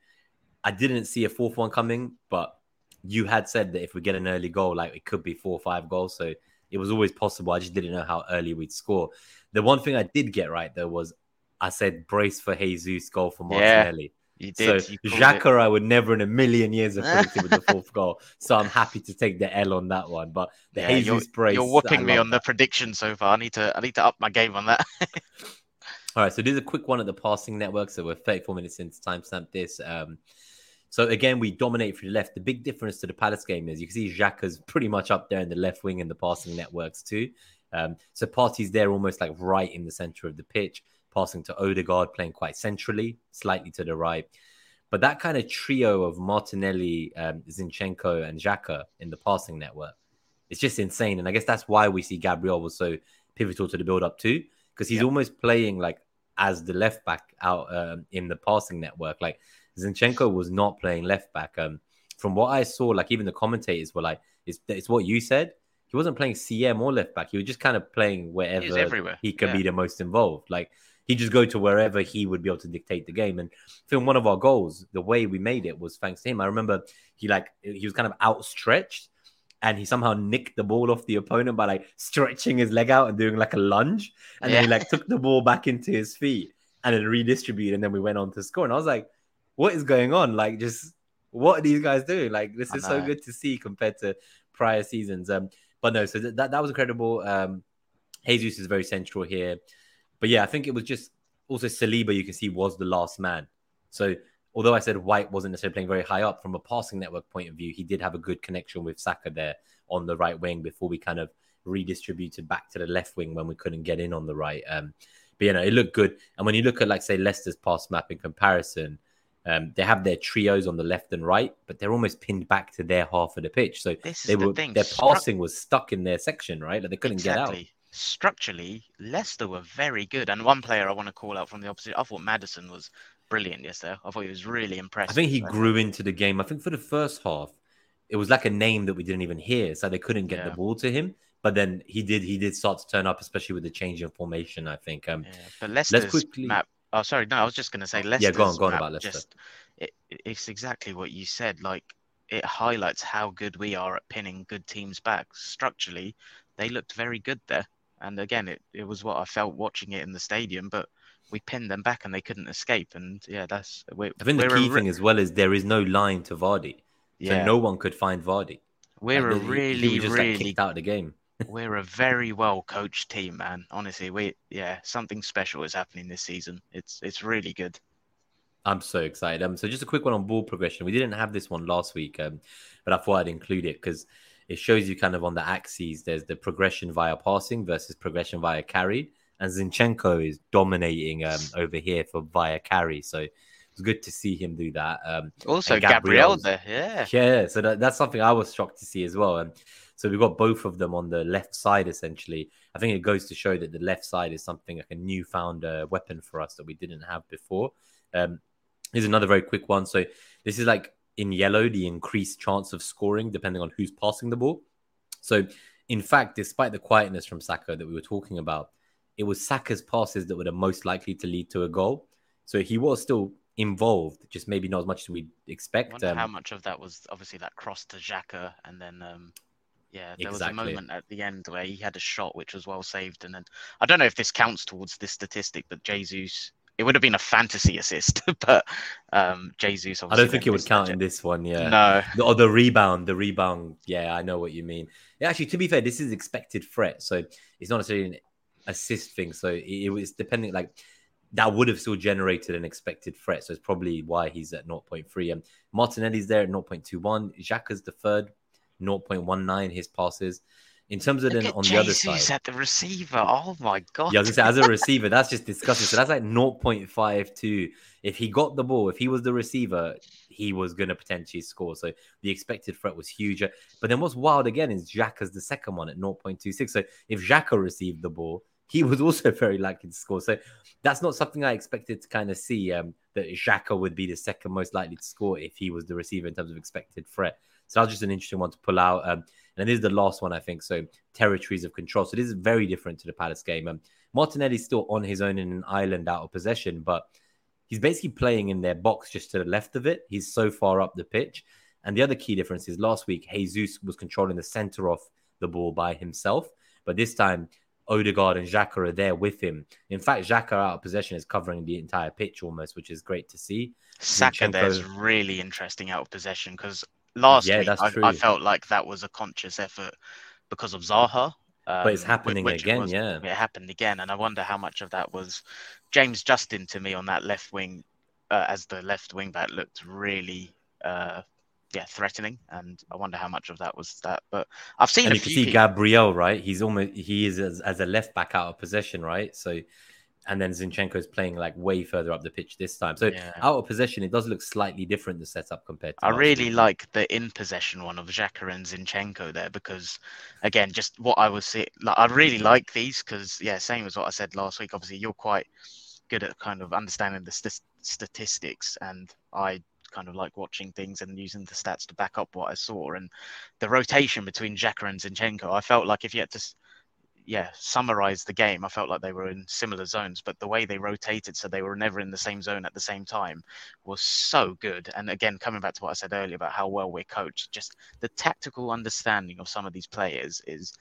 I didn't see a fourth one coming, but you had said that if we get an early goal, like it could be four or five goals. So it was always possible. I just didn't know how early we'd score. The one thing I did get right though was I said brace for Jesus, goal for Martinelli. Yeah, you did. So Xhaka, I would never in a million years have predicted with the fourth goal. So I'm happy to take the L on that one. But the yeah, Jesus you're, brace, you're whooping me on that. the prediction so far. I need to I need to up my game on that. All right, so this is a quick one at the passing network. So we're 34 minutes into timestamp this. Um, so again, we dominate from the left. The big difference to the Palace game is you can see Xhaka's pretty much up there in the left wing in the passing networks too. Um, so Partey's there almost like right in the center of the pitch, passing to Odegaard, playing quite centrally, slightly to the right. But that kind of trio of Martinelli, um, Zinchenko, and Xhaka in the passing network, it's just insane. And I guess that's why we see Gabriel was so pivotal to the build up too because he's almost playing like as the left back out um, in the passing network. Like Zinchenko was not playing left back. Um, from what I saw, like even the commentators were like, "It's it's what you said." He wasn't playing CM or left back. He was just kind of playing wherever he could yeah. be the most involved. Like he just go to wherever he would be able to dictate the game. And film one of our goals, the way we made it was thanks to him. I remember he like he was kind of outstretched and he somehow nicked the ball off the opponent by like stretching his leg out and doing like a lunge. And yeah. then he like took the ball back into his feet and then redistributed. And then we went on to score. And I was like, what is going on? Like, just what are these guys doing? Like, this is so good to see compared to prior seasons. Um, but no, so that, that was incredible. Um, Jesus is very central here. But yeah, I think it was just also Saliba, you can see, was the last man. So although I said White wasn't necessarily playing very high up from a passing network point of view, he did have a good connection with Saka there on the right wing before we kind of redistributed back to the left wing when we couldn't get in on the right. Um, but you know, it looked good. And when you look at like say Leicester's pass map in comparison, um, they have their trios on the left and right, but they're almost pinned back to their half of the pitch. So they were the their passing was stuck in their section, right? Like they couldn't exactly. get out. Structurally, Leicester were very good. And one player I want to call out from the opposite, I thought Maddison was brilliant yesterday. I thought he was really impressive. I think he grew into the game. I think for the first half, it was like a name that we didn't even hear, so they couldn't get yeah. the ball to him. But then he did he did start to turn up, especially with the change in formation. I think. Um, yeah, but Leicester's let's quickly... map. Oh, sorry, no, I was just going to say Leicester's yeah, go on, go on about Leicester. Just, it, it's exactly what you said. Like it highlights how good we are at pinning good teams back. Structurally, they looked very good there. And again, it, it was what I felt watching it in the stadium, but we pinned them back and they couldn't escape. And yeah, that's. I think the key thing as well is there is no line to Vardy, yeah. so no one could find Vardy. We're like, a really, he just, really like, kicked out of the game. we're a very well coached team, man. Honestly, we yeah, something special is happening this season. It's it's really good. I'm so excited. Um, so just a quick one on ball progression. We didn't have this one last week, um, but I thought I'd include it because it shows you kind of on the axes. There's the progression via passing versus progression via carry, and Zinchenko is dominating um, over here for via carry. So it's good to see him do that. Um, also, Gabriel there, yeah, yeah. So that, that's something I was shocked to see as well. And so we've got both of them on the left side essentially. I think it goes to show that the left side is something like a newfound uh, weapon for us that we didn't have before. Um, here's another very quick one. So this is like in yellow, the increased chance of scoring depending on who's passing the ball. So in fact, despite the quietness from Saka that we were talking about, it was Saka's passes that were the most likely to lead to a goal. So he was still involved, just maybe not as much as we'd expect. Um, how much of that was obviously that cross to Xhaka and then um, yeah, there exactly. was a moment at the end where he had a shot which was well saved, and then I don't know if this counts towards this statistic, but Jesus, it would have been a fantasy assist, but um, Jesus. I don't think it would count in this one. Yeah, no. The, or the rebound, the rebound. Yeah, I know what you mean. Yeah, actually, to be fair, this is expected threat, so it's not necessarily an assist thing. So it, it was depending, like that would have still generated an expected threat. So it's probably why he's at 0.3. And Martinelli's there at 0.21. Xhaka's the third 0.19 his passes. In terms of then on the other side, at the receiver. Oh my god! Yeah, say, as a receiver, that's just disgusting. So that's like 0.52. If he got the ball, if he was the receiver, he was going to potentially score. So the expected threat was huge. But then what's wild again is Xhaka's the second one at 0.26. So if Xhaka received the ball, he was also very likely to score. So that's not something I expected to kind of see. Um, that Xhaka would be the second most likely to score if he was the receiver in terms of expected threat. So that was just an interesting one to pull out. Um, and this is the last one, I think. So territories of control. So this is very different to the Palace game. Um, Martinelli's still on his own in an island out of possession, but he's basically playing in their box just to the left of it. He's so far up the pitch. And the other key difference is last week, Jesus was controlling the center of the ball by himself. But this time, Odegaard and Xhaka are there with him. In fact, Xhaka out of possession is covering the entire pitch almost, which is great to see. Saka Zinchenko... there's really interesting out of possession because last yeah, week I, I, felt like that was a conscious effort because of Zaha. Um, but it's um, happening again, was, yeah. It happened again, and I wonder how much of that was James Justin to me on that left wing, uh, as the left wing back looked really, uh, yeah, threatening, and I wonder how much of that was that. But I've seen and you can see people... Gabriel, right? He's almost he is as, as a left back out of possession, right? So and then Zinchenko is playing like way further up the pitch this time. So yeah. out of possession, it does look slightly different the setup compared to. I really like the in possession one of Xhaka and Zinchenko there because, again, just what I was seeing, like I really mm-hmm. like these because yeah, same as what I said last week. Obviously, you're quite good at kind of understanding the st- statistics, and I kind of like watching things and using the stats to back up what I saw. And the rotation between Xhaka and Zinchenko, I felt like if you had to yeah, summarize the game, I felt like they were in similar zones, but the way they rotated so they were never in the same zone at the same time was so good. And again, coming back to what I said earlier about how well we're coached, just the tactical understanding of some of these players is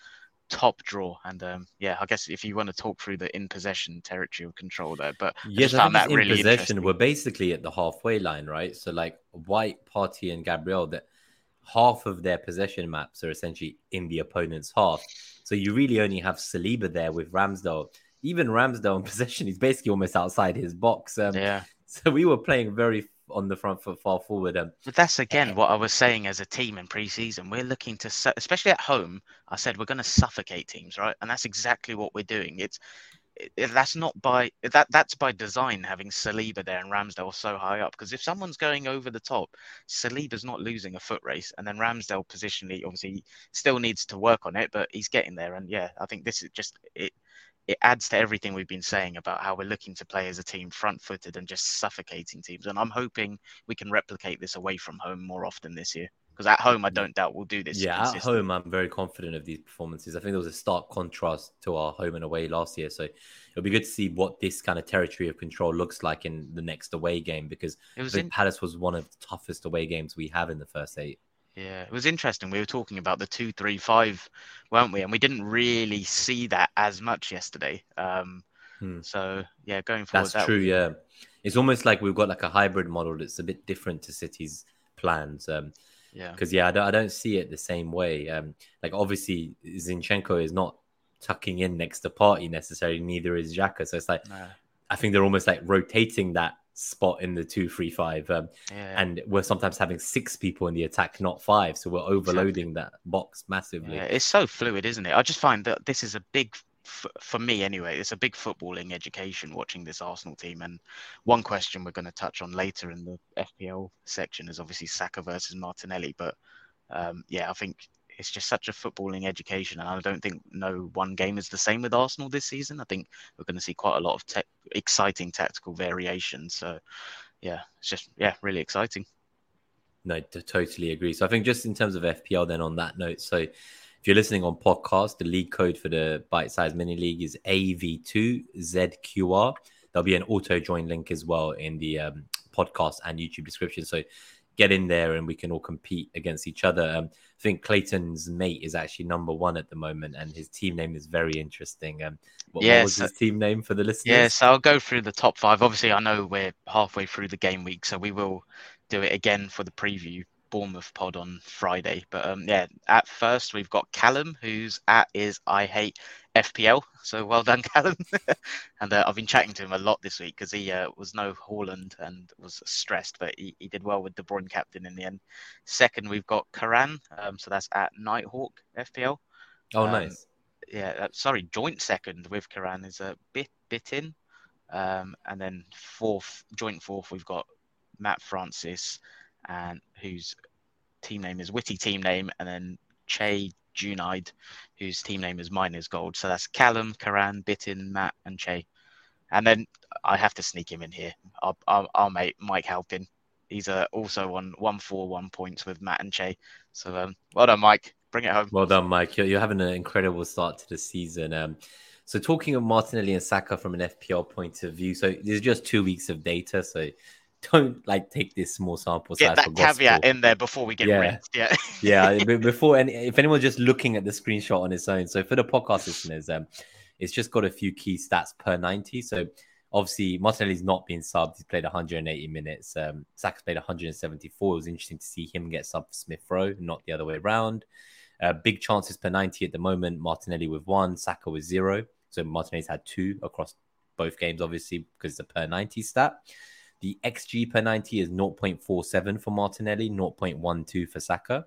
top draw. And um, yeah, I guess if you want to talk through the in possession territory of control there, but yes, I, I think in really possession, we're basically at the halfway line, right? So like White, Partey, and Gabriel, that half of their possession maps are essentially in the opponent's half So you really only have Saliba there with Ramsdale. Even Ramsdale in possession, he's basically almost outside his box. Um, Yeah. So we were playing very on the front foot, far forward. Um, But that's again what I was saying as a team in pre-season. We're looking to, su- especially at home. I said we're going to suffocate teams, right? And that's exactly what we're doing. It's it, that's not by that that's by design having Saliba there and Ramsdale so high up. Because if someone's going over the top, Saliba's not losing a foot race, and then Ramsdale positionally obviously still needs to work on it, but he's getting there. And yeah, I think this is just it. It adds to everything we've been saying about how we're looking to play as a team front-footed and just suffocating teams. And I'm hoping we can replicate this away from home more often this year. Because at home, I don't doubt we'll do this. yeah, at home, I'm very confident of these performances. I think there was a stark contrast to our home and away last year. So it'll be good to see what this kind of territory of control looks like in the next away game because It I was think in, Palace was one of the toughest away games we have in the first eight. Yeah, it was interesting. We were talking about the two, three, five, weren't we? And we didn't really see that as much yesterday. Um, Hmm. so yeah, going forward, That's that true. Yeah, it's almost like we've got like a hybrid model that's a bit different to City's plans. Um, yeah, because yeah, I don't, I don't see it the same way. Um, like obviously Zinchenko is not tucking in next to Partey necessarily. Neither is Xhaka. So it's like no, I think they're almost like rotating that spot in the two three five. Um, yeah. and we're sometimes having six people in the attack, not five. So we're overloading that box massively. Yeah, it's so fluid, isn't it? I just find that this is a big, for me anyway, it's a big footballing education watching this Arsenal team. And one question we're going to touch on later in the FPL section is obviously Saka versus Martinelli. But um, yeah, I think it's just such a footballing education. And I don't think no one game is the same with Arsenal this season. I think we're going to see quite a lot of te- exciting tactical variations. So yeah, it's just, yeah, really exciting. No, t- totally agree. So I think just in terms of FPL, then on that note, so if you're listening on podcast, the league code for the bite size mini league is AV2ZQR. There'll be an auto join link as well in the um, podcast and YouTube description. So get in there and we can all compete against each other. Um, I think Clayton's mate is actually number one at the moment, and his team name is very interesting. Um, what, what Yes, was his team name for the listeners? Yeah, so I'll go through the top five. Obviously, I know we're halfway through the game week, so we will do it again for the preview Bournemouth pod on Friday. But um, yeah, at first we've got Callum, who's at is I hate FPL. So well done, Callum. and uh, I've been chatting to him a lot this week because he uh, was no Haaland and was stressed, but he, he did well with De Bruyne captain in the end. Second, we've got Karan, um, so that's at Nighthawk FPL Oh, um, nice. yeah, uh, sorry, joint second with Karan is a bit bit in, um, and then fourth, joint fourth, we've got Matt Francis, and whose team name is Witty team name, and then Che Junaid, whose team name is Miners Gold. So that's Callum, Karan, Bitin, Matt, and Che. And then I have to sneak him in here. Our, our, our mate Mike Halpin. He's uh, also on one four one points with Matt and Che. So um, well done, Mike. Bring it home. Well done, Mike. You're, you're having an incredible start to the season. Um, so, talking of Martinelli and Saka from an FPL point of view, so there's just two weeks of data. So, don't like take this small sample size Get that caveat in there before we get Yeah. rinsed. Yeah. yeah, before any, if anyone's just looking at the screenshot on its own. So, for the podcast listeners, um, it's just got a few key stats per 90. So, obviously, Martinelli's not been subbed. He's played 180 minutes. Um, Saka's played 174. It was interesting to see him get subbed for Smith Rowe, not the other way around. Uh, big chances per 90 at the moment. Martinelli with one, Saka with zero. So Martinelli's had two across both games, obviously, because it's a per 90 stat. The XG per 90 is 0.47 for Martinelli, 0.12 for Saka.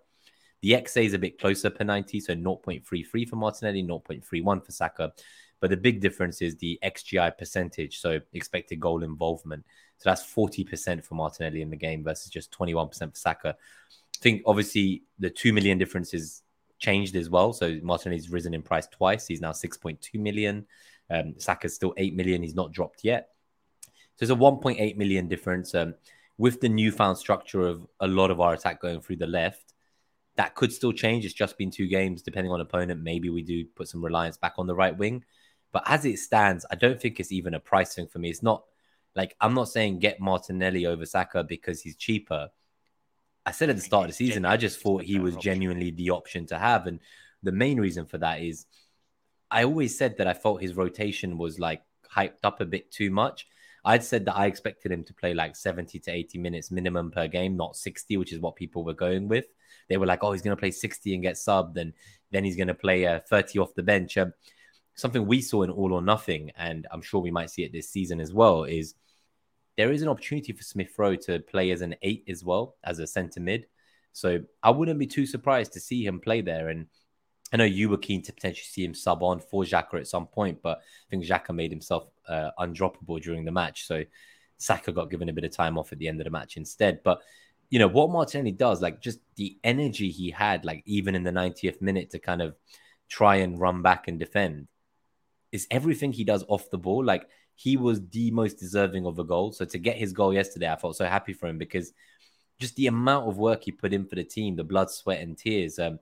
The XA is a bit closer per 90, so 0.33 for Martinelli, 0.31 for Saka. But the big difference is the XGI percentage, so expected goal involvement. So that's 40% for Martinelli in the game versus just 21% for Saka. I think obviously the 2 million difference is changed as well. So Martinelli's risen in price twice. He's now 6.2 million. Um, Saka's still 8 million. He's not dropped yet. So it's a 1.8 million difference. Um, with the newfound structure of a lot of our attack going through the left, that could still change. It's just been two games, depending on opponent. Maybe we do put some reliance back on the right wing. But as it stands, I don't think it's even a price thing for me. It's not like I'm not saying get Martinelli over Saka because he's cheaper. I said at the start of the season, I just thought he was genuinely the option to have. And the main reason for that is I always said that I felt his rotation was like hyped up a bit too much. I'd said that I expected him to play like 70 to 80 minutes minimum per game, not 60, which is what people were going with. They were like, oh, he's going to play 60 and get subbed, and then he's going to play uh, 30 off the bench. Um, something we saw in All or Nothing, and I'm sure we might see it this season as well, is there is an opportunity for Smith Rowe to play as an eight as well, as a centre mid. So I wouldn't be too surprised to see him play there. And I know you were keen to potentially see him sub on for Xhaka at some point, but I think Xhaka made himself uh, undroppable during the match. So Saka got given a bit of time off at the end of the match instead. But you know what Martinelli does, like just the energy he had, like even in the 90th minute to kind of try and run back and defend, is everything he does off the ball. Like he was the most deserving of a goal. So to get his goal yesterday, I felt so happy for him because just the amount of work he put in for the team, the blood, sweat, and tears. Um,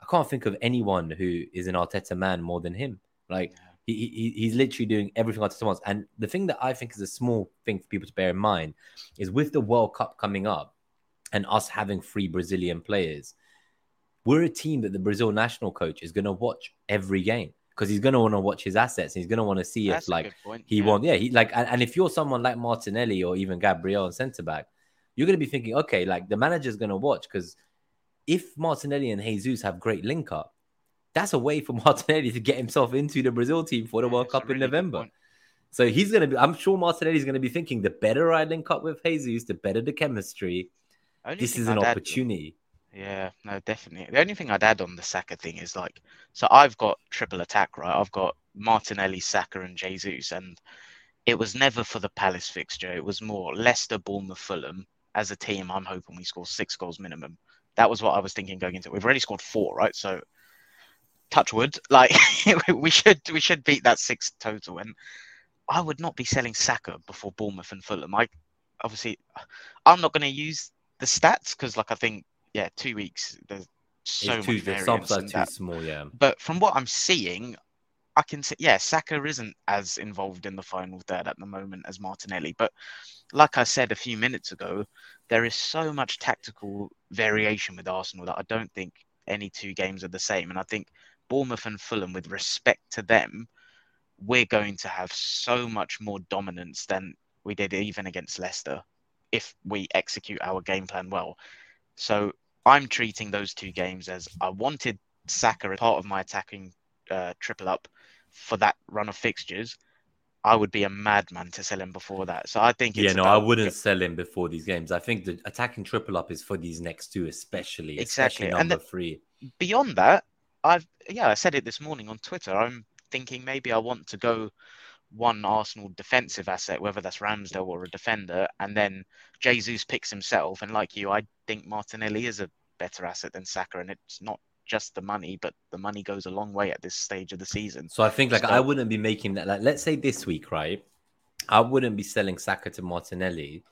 I can't think of anyone who is an Arteta man more than him. Like he, he he's literally doing everything Arteta wants. And the thing that I think is a small thing for people to bear in mind is with the World Cup coming up and us having three Brazilian players, we're a team that the Brazil national coach is going to watch every game because he's going to want to watch his assets and he's going to want to see That's if like he yeah. won. Yeah, he like and, and, if you're someone like Martinelli or even Gabriel and centre back, you're going to be thinking, okay, like the manager's going to watch because if Martinelli and Jesus have great link up, that's a way for Martinelli to get himself into the Brazil team for the World Cup in November. So he's going to be, I'm sure Martinelli's going to be thinking the better I link up with Jesus, the better the chemistry. This is an I'd opportunity. Add, yeah, no, definitely. The only thing I'd add on the Saka thing is like, so I've got triple attack, right? I've got Martinelli, Saka, and Jesus, and it was never for the Palace fixture. It was more Leicester, Bournemouth, Fulham. As a team, I'm hoping we score six goals minimum. That was what I was thinking going into it. We've already scored four, right? So touch wood, like we should we should beat that six total. And I would not be selling Saka before Bournemouth and Fulham. I obviously I'm not going to use the stats because, like, I think yeah, two weeks there's so it's much too. The too small, yeah. But from what I'm seeing, I can see yeah, Saka isn't as involved in the final third at the moment as Martinelli. But like I said a few minutes ago, there is so much tactical variation with Arsenal that I don't think any two games are the same. And I think Bournemouth and Fulham, with respect to them, we're going to have so much more dominance than we did even against Leicester if we execute our game plan well. So I'm treating those two games as I wanted Saka as part of my attacking uh, triple up for that run of fixtures. I would be a madman to sell him before that. So I think yeah, no, I wouldn't sell him before these games. I think the attacking triple up is for these next two, especially, exactly. especially number the, three. Beyond that, I've yeah, I said it this morning on Twitter. I'm thinking maybe I want to go one Arsenal defensive asset, whether that's Ramsdale or a defender, and then Jesus picks himself. And like you, I think Martinelli is a better asset than Saka, and it's not just the money, but the money goes a long way at this stage of the season. So I think like so, I wouldn't be making that. Like let's say this week, right? I wouldn't be selling Saka to Martinelli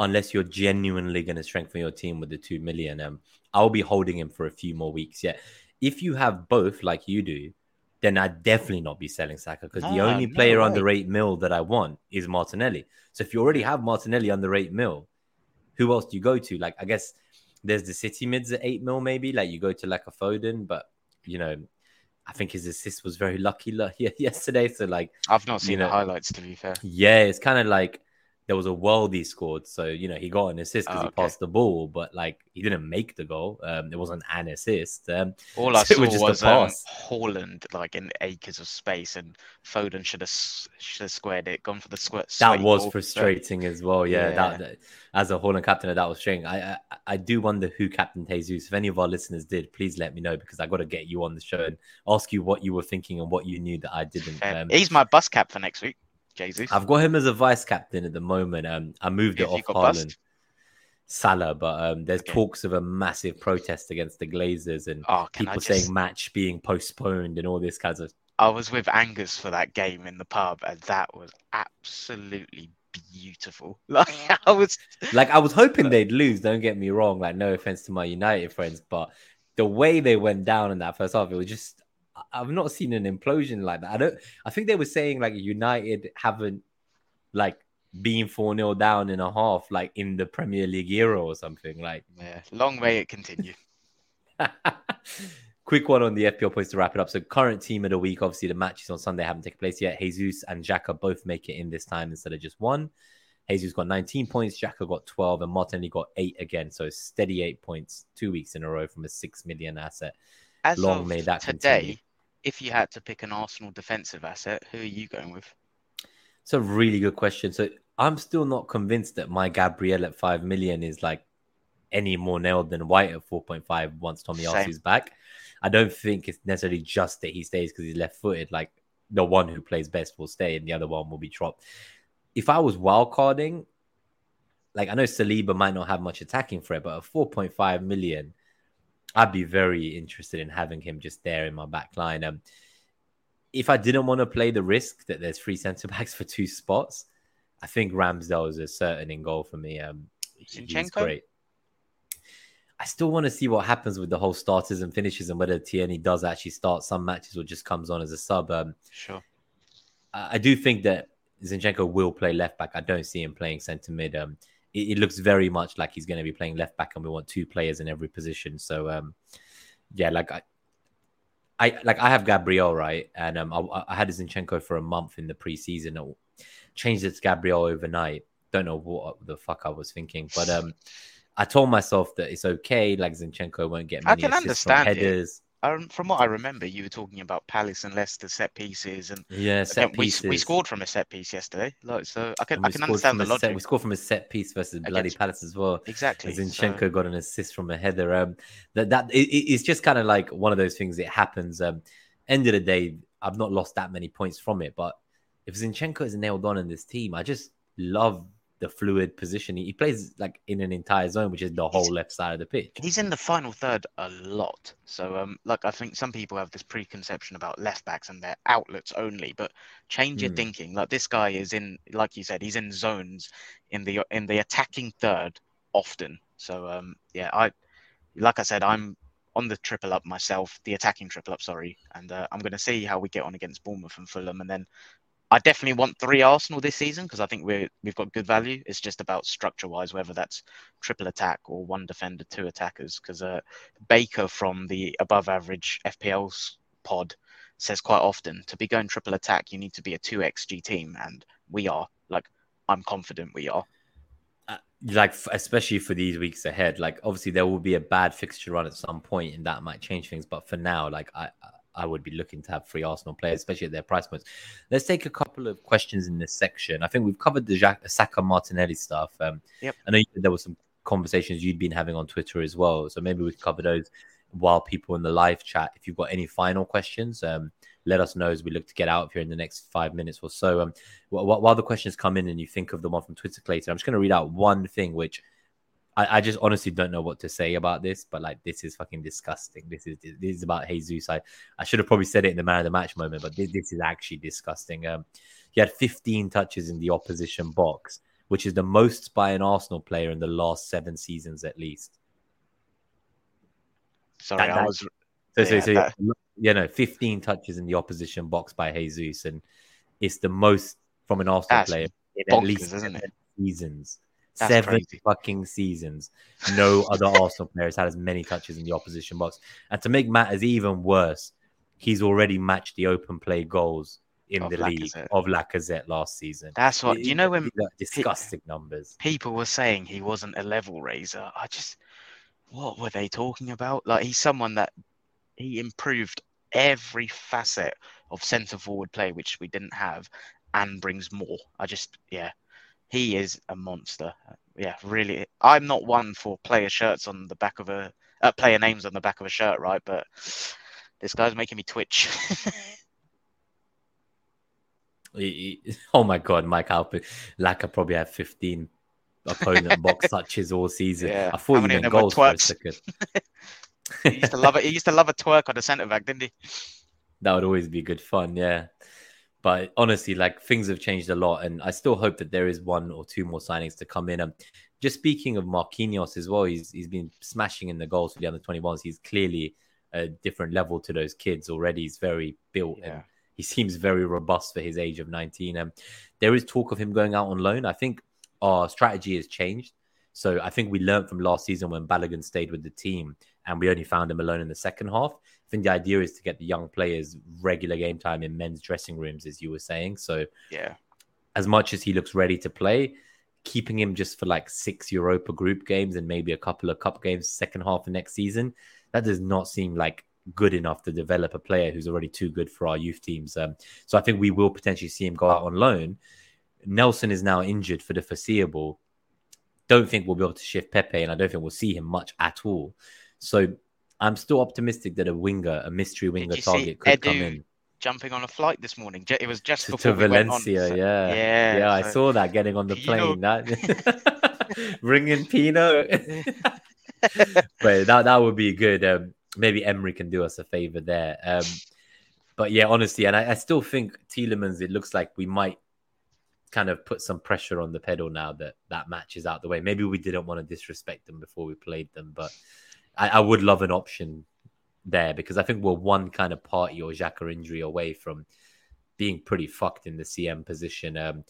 unless you're genuinely going to strengthen your team with the two million. Um, I'll be holding him for a few more weeks. Yeah, if you have both, like you do, then I'd definitely not be selling Saka because the ah, only no player way. under eight mil that I want is Martinelli. So if you already have Martinelli under eight mil, who else do you go to? Like I guess there's the City mids at eight mil, maybe. Like you go to like a Foden, but you know, I think his assist was very lucky yesterday. So like, I've not seen you know, the highlights to be fair. Yeah, it's kind of like there was a world he scored. So, you know, he got an assist because oh, okay. he passed the ball, but like he didn't make the goal. Um, it wasn't an assist. Um, All I so saw was, was um, Haaland like in acres of space, and Foden should have should have squared it, gone for the square. That was ball. frustrating as well. Yeah, yeah. That, that, as a Haaland captain, that was strange. I, I, I do wonder who captain Jesus. If any of our listeners did, please let me know because I got to get you on the show and ask you what you were thinking and what you knew that I didn't. Um, He's my bus cap for next week. Jesus. I've got him as a vice captain at the moment. Um, I moved it off Haaland. Salah, but um, there's okay. talks of a massive protest against the Glazers and oh, people just... saying match being postponed and all this kinds of. I was with Angus for that game in the pub, and that was absolutely beautiful. Like I was, like I was hoping they'd lose. Don't get me wrong. Like no offense to my United friends, but the way they went down in that first half, it was just I've not seen an implosion like that. I don't. I think they were saying like United haven't like been four 0 down in a half like in the Premier League era or something. Like yeah, long may it continue. quick one on the FPL points to wrap it up. So current team of the week, obviously the matches on Sunday haven't taken place yet. Jesus and Xhaka both make it in this time instead of just one. Jesus got 19 points, Xhaka got 12, and Martinelli got eight again. So steady eight points, two weeks in a row from a six million asset. As Long may that today, continue. If you had to pick an Arsenal defensive asset, who are you going with? It's a really good question. So I'm still not convinced that my Gabriel at five million is like any more nailed than White at 4.5 once Tommy is back. I don't think it's necessarily just that he stays because he's left footed. Like the one who plays best will stay and the other one will be dropped. If I was wildcarding, like I know Saliba might not have much attacking threat, but at 4.5 million, I'd be very interested in having him just there in my back line. Um, if I didn't want to play the risk that there's three centre backs for two spots, I think Ramsdale is a certain in goal for me. Um, he's great. I still want to see what happens with the whole starters and finishes and whether Tierney does actually start some matches or just comes on as a sub. Um, sure. I, I do think that Zinchenko will play left back. I don't see him playing centre mid. Um, it, it, looks very much like he's going to be playing left back, and we want two players in every position. So, um, yeah, like I, I like I have Gabriel right, and um, I, I had Zinchenko for a month in the preseason. I changed it to Gabriel overnight. Don't know what the fuck I was thinking, but um. I told myself that it's okay. Like Zinchenko won't get many I can understand headers. Um, from what I remember, you were talking about Palace and Leicester set pieces, and yeah, set again, pieces. We, we scored from a set piece yesterday. Like, so I can I can understand the logic. Set, we scored from a set piece versus Against, bloody Palace as well. Exactly. Zinchenko so... got an assist from a header. Um, that that it, it's just kind of like one of those things. It happens. Um, end of the day, I've not lost that many points from it, but if Zinchenko is nailed on in this team, I just love the fluid position. He plays like in an entire zone, which is the whole he's, left side of the pitch. He's in the final third a lot. So, um, like I think some people have this preconception about left backs and their outlets only, but change your mm. thinking. Like this guy is in, like you said, he's in zones in the in the attacking third often. So, um, yeah, I like I said, I'm on the triple up myself, the attacking triple up, sorry, and uh, I'm going to see how we get on against Bournemouth and Fulham, and then I definitely want three Arsenal this season because I think we we've got good value. It's just about structure wise, whether that's triple attack or one defender, two attackers. Because uh, Baker from the above average FPL pod says quite often to be going triple attack, you need to be a two XG team, and we are. Like I'm confident we are. Uh, like especially for these weeks ahead, like obviously there will be a bad fixture run at some point, and that might change things. But for now, like I I would be looking to have free Arsenal players, especially at their price points. Let's take a couple of questions in this section. I think we've covered the Jack, Saka Martinelli stuff. Um, yep. I know there were some conversations you'd been having on Twitter as well, so maybe we could cover those while people in the live chat. If you've got any final questions, um, let us know as we look to get out of here in the next five minutes or so. Um, while, while the questions come in and you think of the one from Twitter, Clayton, I'm just going to read out one thing which I, I, just honestly don't know what to say about this, but like this is fucking disgusting. This is this is about Jesus. I, I should have probably said it in the man of the match moment, but this, this is actually disgusting. Um, he had 15 touches in the opposition box, which is the most by an Arsenal player in the last seven seasons at least. Sorry, that, I was. So, yeah, so, so that... you know, 15 touches in the opposition box by Jesus, and it's the most from an Arsenal That's player in bonkers, at least seven seasons. That's Seven crazy. fucking seasons. No other Arsenal players had as many touches in the opposition box. And to make matters even worse, he's already matched the open play goals in of the Lacazette. league of Lacazette last season. That's what you know when disgusting numbers. People were saying he wasn't a level raiser. I just what were they talking about? Like he's someone that he improved every facet of centre forward play which we didn't have and brings more. I just yeah, he is a monster. Yeah, really. I'm not one for player shirts on the back of a uh, player names on the back of a shirt, right? But this guy's making me twitch. oh my god, Mike Halpin, Laca probably had 15 opponent box touches all season. Yeah. I thought you meant goals for a second. he used to love it. He used to love a twerk on the centre back, didn't he? That would always be good fun, yeah. But honestly, like things have changed a lot, and I still hope that there is one or two more signings to come in. And just speaking of Marquinhos as well, he's he's been smashing in the goals for the under 21s. He's clearly a different level to those kids already. He's very built yeah. and he seems very robust for his age of 19. And there is talk of him going out on loan. I think our strategy has changed. So I think we learned from last season when Balogun stayed with the team and we only found him alone in the second half. I think the idea is to get the young players regular game time in men's dressing rooms, as you were saying. So yeah, as much as he looks ready to play, keeping him just for like six Europa group games and maybe a couple of cup games second half of next season, that does not seem like good enough to develop a player who's already too good for our youth teams. Um, so I think we will potentially see him go out on loan. Nelson is now injured for the foreseeable. Don't think we'll be able to shift Pepe, and I don't think we'll see him much at all. So I'm still optimistic that a winger, a mystery winger target could Edu come in. Jumping on a flight this morning. It was just to, to we Valencia, went on, so- yeah, yeah, yeah. I so- saw that getting on the Pino. plane. That ringing Pino, but that that would be good. Um, maybe Emery can do us a favor there. Um, but yeah, honestly, and I, I still think Tielemans. It looks like we might kind of put some pressure on the pedal now that that match is out the way. Maybe we didn't want to disrespect them before we played them, but I, I would love an option there because I think we're one kind of Partey or Xhaka injury away from being pretty fucked in the CM position. Um,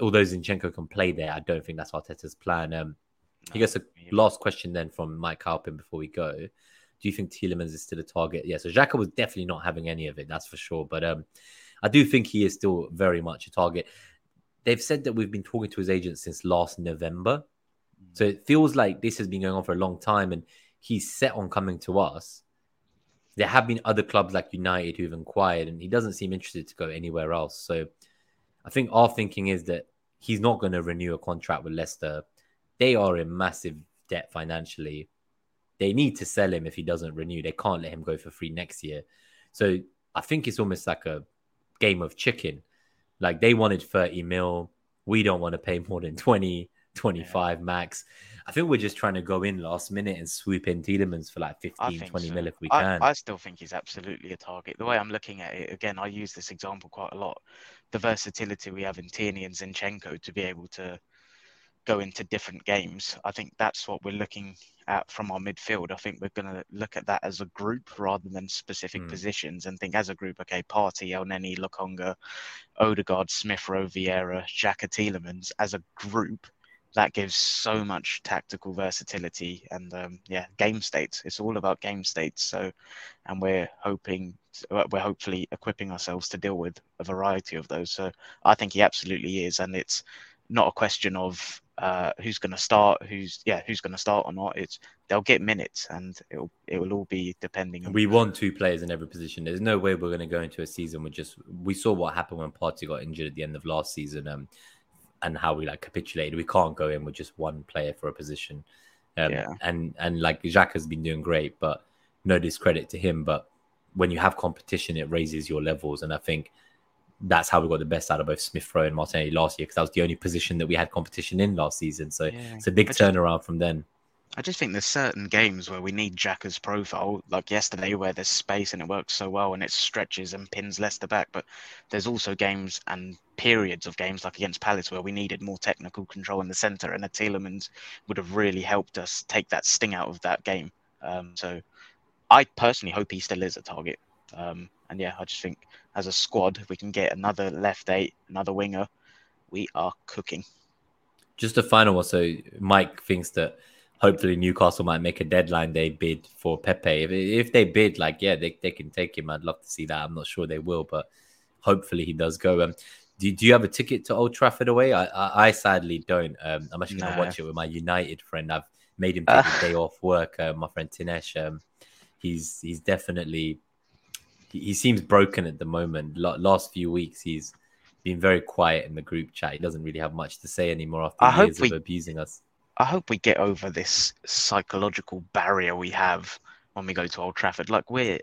although Zinchenko can play there, I don't think that's Arteta's plan. Um, I guess a Yeah. last question then from Mike Halpin before we go. Do you think Tielemans is still a target? Yeah, so Xhaka was definitely not having any of it, that's for sure. But um, I do think he is still very much a target. They've said that we've been talking to his agent since last November. So it feels like this has been going on for a long time and he's set on coming to us. There have been other clubs like United who've inquired and he doesn't seem interested to go anywhere else. So I think our thinking is that he's not going to renew a contract with Leicester. They are in massive debt financially. They need to sell him if he doesn't renew. They can't let him go for free next year. So I think it's almost like a game of chicken. Like they wanted 30 mil. We don't want to pay more than 20, 25 max. I think we're just trying to go in last minute and swoop in Tielemans for like I 15, think 20 so. mil if we I, can. I still think he's absolutely a target. The way I'm looking at it, again, I use this example quite a lot. The versatility we have in Tierney and Zinchenko to be able to go into different games. I think that's what we're looking at from our midfield. I think we're going to look at that as a group rather than specific Hmm. positions and think as a group, okay, Partey, El Neni, Lokonga, Odegaard, Smith Rowe, Vieira, Xhaka Tielemans as a group. That gives so much tactical versatility and um, yeah, game states. It's all about game states. So, and we're hoping, we're hopefully equipping ourselves to deal with a variety of those. So, I think he absolutely is, and it's not a question of uh, who's going to start, who's yeah, who's going to start or not. It's they'll get minutes, and it'll it will all be depending on We want two players in every position. There's no way we're going to go into a season with just. We saw what happened when Partey got injured at the end of last season, um, and how we like capitulated. We can't go in with just one player for a position. Um, Yeah. And and like Xhaka has been doing great, but no discredit to him. But when you have competition, it raises your levels, and I think that's how we got the best out of both Smith Rowe and Martinelli last year because that was the only position that we had competition in last season. So Yeah. it's a big just- turnaround from then. I just think there's certain games where we need Xhaka's profile, like yesterday, where there's space and it works so well and it stretches and pins Leicester back. But there's also games and periods of games, like against Palace, where we needed more technical control in the centre, and a Tielemans would have really helped us take that sting out of that game. Um, so I personally hope he still is a target. Um, and yeah, I just think as a squad, if we can get another left eight, another winger, we are cooking. Just a final one. So Mike thinks that hopefully Newcastle might make a deadline day bid for Pepe. If, if they bid, like yeah, they, they can take him. I'd love to see that. I'm not sure they will, but hopefully he does go. Um, do, do you have a ticket to Old Trafford away? I I, I sadly don't. Um, I'm actually gonna No. watch it with my United friend. I've made him take a day off work. Uh, my friend Tinesh. Um, he's he's definitely he, he seems broken at the moment. La- last few weeks he's been very quiet in the group chat. He doesn't really have much to say anymore after I years we- of abusing us. I hope we get over this psychological barrier we have when we go to Old Trafford. Like we're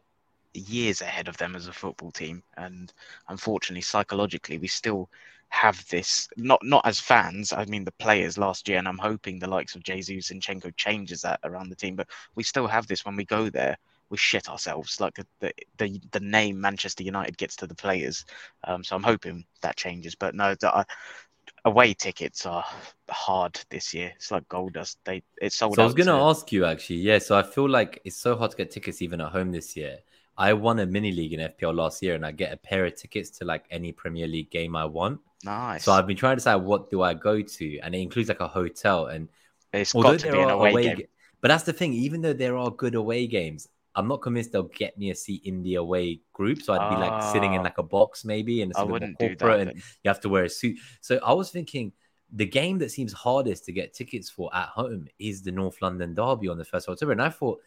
years ahead of them as a football team, and unfortunately, psychologically, we still have this. Not not as fans. I mean, the players last year, and I'm hoping the likes of Jesus and Chenko changes that around the team. But we still have this when we go there. We shit ourselves. Like the the the name Manchester United gets to the players. Um, so I'm hoping that changes. But no, I, away tickets are hard this year. It's like gold dust. They it's sold So I was going to ask you actually, yeah. So I feel like it's so hard to get tickets even at home this year. I won a mini league in FPL last year, and I get a pair of tickets to like any Premier League game I want. nice. So I've been trying to decide what do I go to, and it includes like a hotel. And It's Although got to be an away, away game. But that's the thing. Even though there are good away games, I'm not convinced they'll get me a seat in the away group. So I'd be like sitting in ah. like a box maybe, and it's I wouldn't do that, and you have to wear a suit. So I was thinking the game that seems hardest to get tickets for at home is the North London Derby on the first of October. And I thought,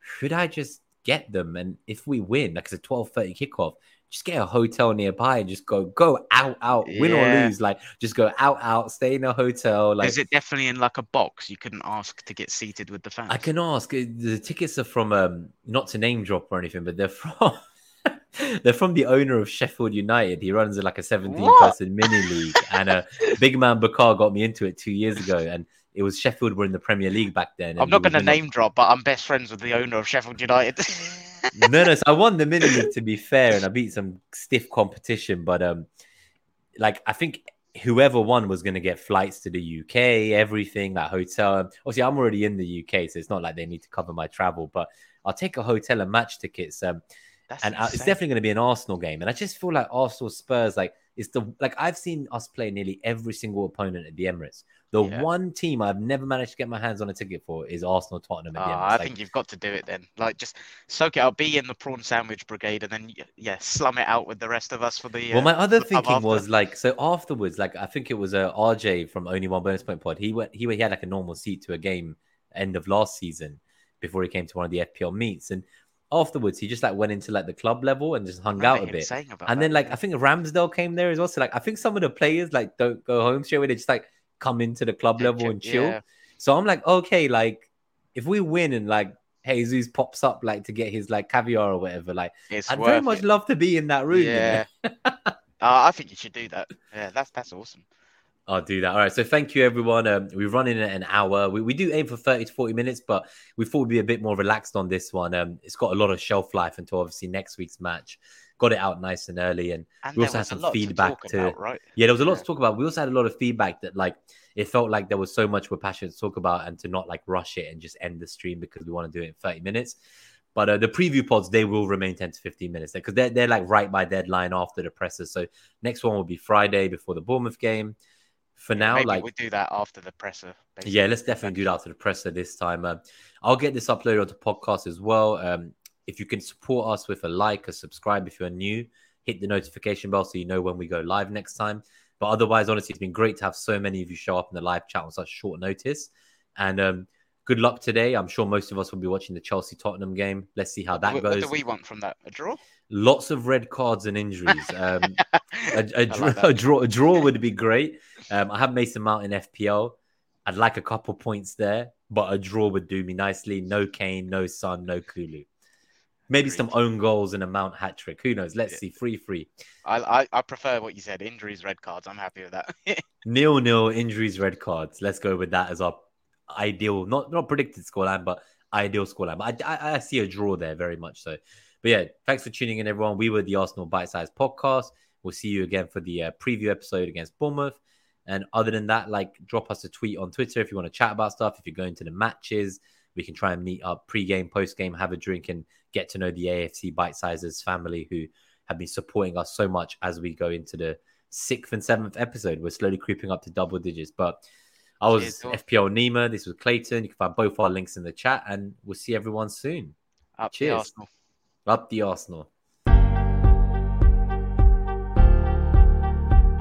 should I just get them? And if we win, like it's a 12:30 kickoff, just get a hotel nearby and just go go out out win or lose like just go out out stay in a hotel like is it definitely in like a box you couldn't ask to get seated with the fans i can ask the tickets are from um not to name drop or anything but they're from they're from the owner of Sheffield United. He runs like a 17 what? person mini league, and uh, Big Man Bakar got me into it two years ago, and it was Sheffield were in the Premier League back then. I'm not going to name drop, but I'm best friends with the owner of Sheffield United. no, no. So I won the mini league to be fair, and I beat some stiff competition. But um, like I think whoever won was going to get flights to the UK, everything, that hotel. Obviously, I'm already in the UK, so it's not like they need to cover my travel. But I'll take a hotel and match tickets. Um, That's and it's definitely going to be an Arsenal game. And I just feel like Arsenal Spurs, like it's the like I've seen us play nearly every single opponent at the Emirates. The yeah. one team I've never managed to get my hands on a ticket for is Arsenal Tottenham. Oh, I like, think you've got to do it then. Like just soak it up, be in the prawn sandwich brigade, and then yeah, slum it out with the rest of us for the. Well, my uh, other thinking was like so afterwards, like I think it was a uh, RJ from Only One Bonus Point Pod. He went, he he had like a normal seat to a game end of last season before he came to one of the FPL meets, and afterwards he just like went into like the club level and just hung out a bit. And that, then like yeah. I think Ramsdale came there as well. So like I think some of the players like don't go home straight away. They just like come into the club level and chill. Yeah. So I'm like, okay, like if we win and like Jesus pops up like to get his like caviar or whatever, like it's I'd very much it. love to be in that room. Yeah, you know? uh, I think you should do that. Yeah, that's that's awesome. I'll do that. All right. So thank you, everyone. Um, we're running an hour. We, we do aim for 30 to 40 minutes, but we thought we'd be a bit more relaxed on this one. Um, it's got a lot of shelf life until obviously next week's match got it out nice and early. And, and we also had some feedback to, about, right? yeah, there was a lot yeah. to talk about. We also had a lot of feedback that like it felt like there was so much we're passionate to talk about and to not like rush it and just end the stream because we want to do it in 30 minutes. But uh, the preview pods, they will remain 10 to 15 minutes because they're, they're like right by deadline after the presser. So next one will be Friday before the Bournemouth game. For now, like we do that after the presser. Basically. Yeah, let's definitely do that after the presser this time. Uh, I'll get this uploaded onto podcast as well. Um, if you can support us with a like, a subscribe if you're new, hit the notification bell so you know when we go live next time. But otherwise, honestly, it's been great to have so many of you show up in the live chat on such short notice. And um, good luck today. I'm sure most of us will be watching the Chelsea Tottenham game. Let's see how that what, goes. What do we want from that? A draw? Lots of red cards and injuries. Um, a, a, like a, draw, a draw would be great. Um, I have Mason Mount in FPL. I'd like a couple points there, but a draw would do me nicely. No Kane, no Son, no Kulu. Maybe some own goals and a Mount hat trick. Who knows? Let's yeah. see. Free, free. I, I, I prefer what you said. Injuries, red cards. I'm happy with that. nil nil injuries, red cards. Let's go with that as our ideal, not not predicted scoreline, but ideal scoreline. But I, I, I see a draw there, very much so. But yeah, thanks for tuning in, everyone. We were the Arsenal Bite Size Podcast. We'll see you again for the uh, preview episode against Bournemouth. And other than that, like drop us a tweet on Twitter if you want to chat about stuff. If you're going to the matches, we can try and meet up pre-game, post-game, have a drink, and get to know the AFC Bite Sizers family who have been supporting us so much as we go into the sixth and seventh episode. We're slowly creeping up to double digits. But I was Cheers, FPL Nima. This was Clayton. You can find both our links in the chat, and we'll see everyone soon. Up Cheers. ラッティアースの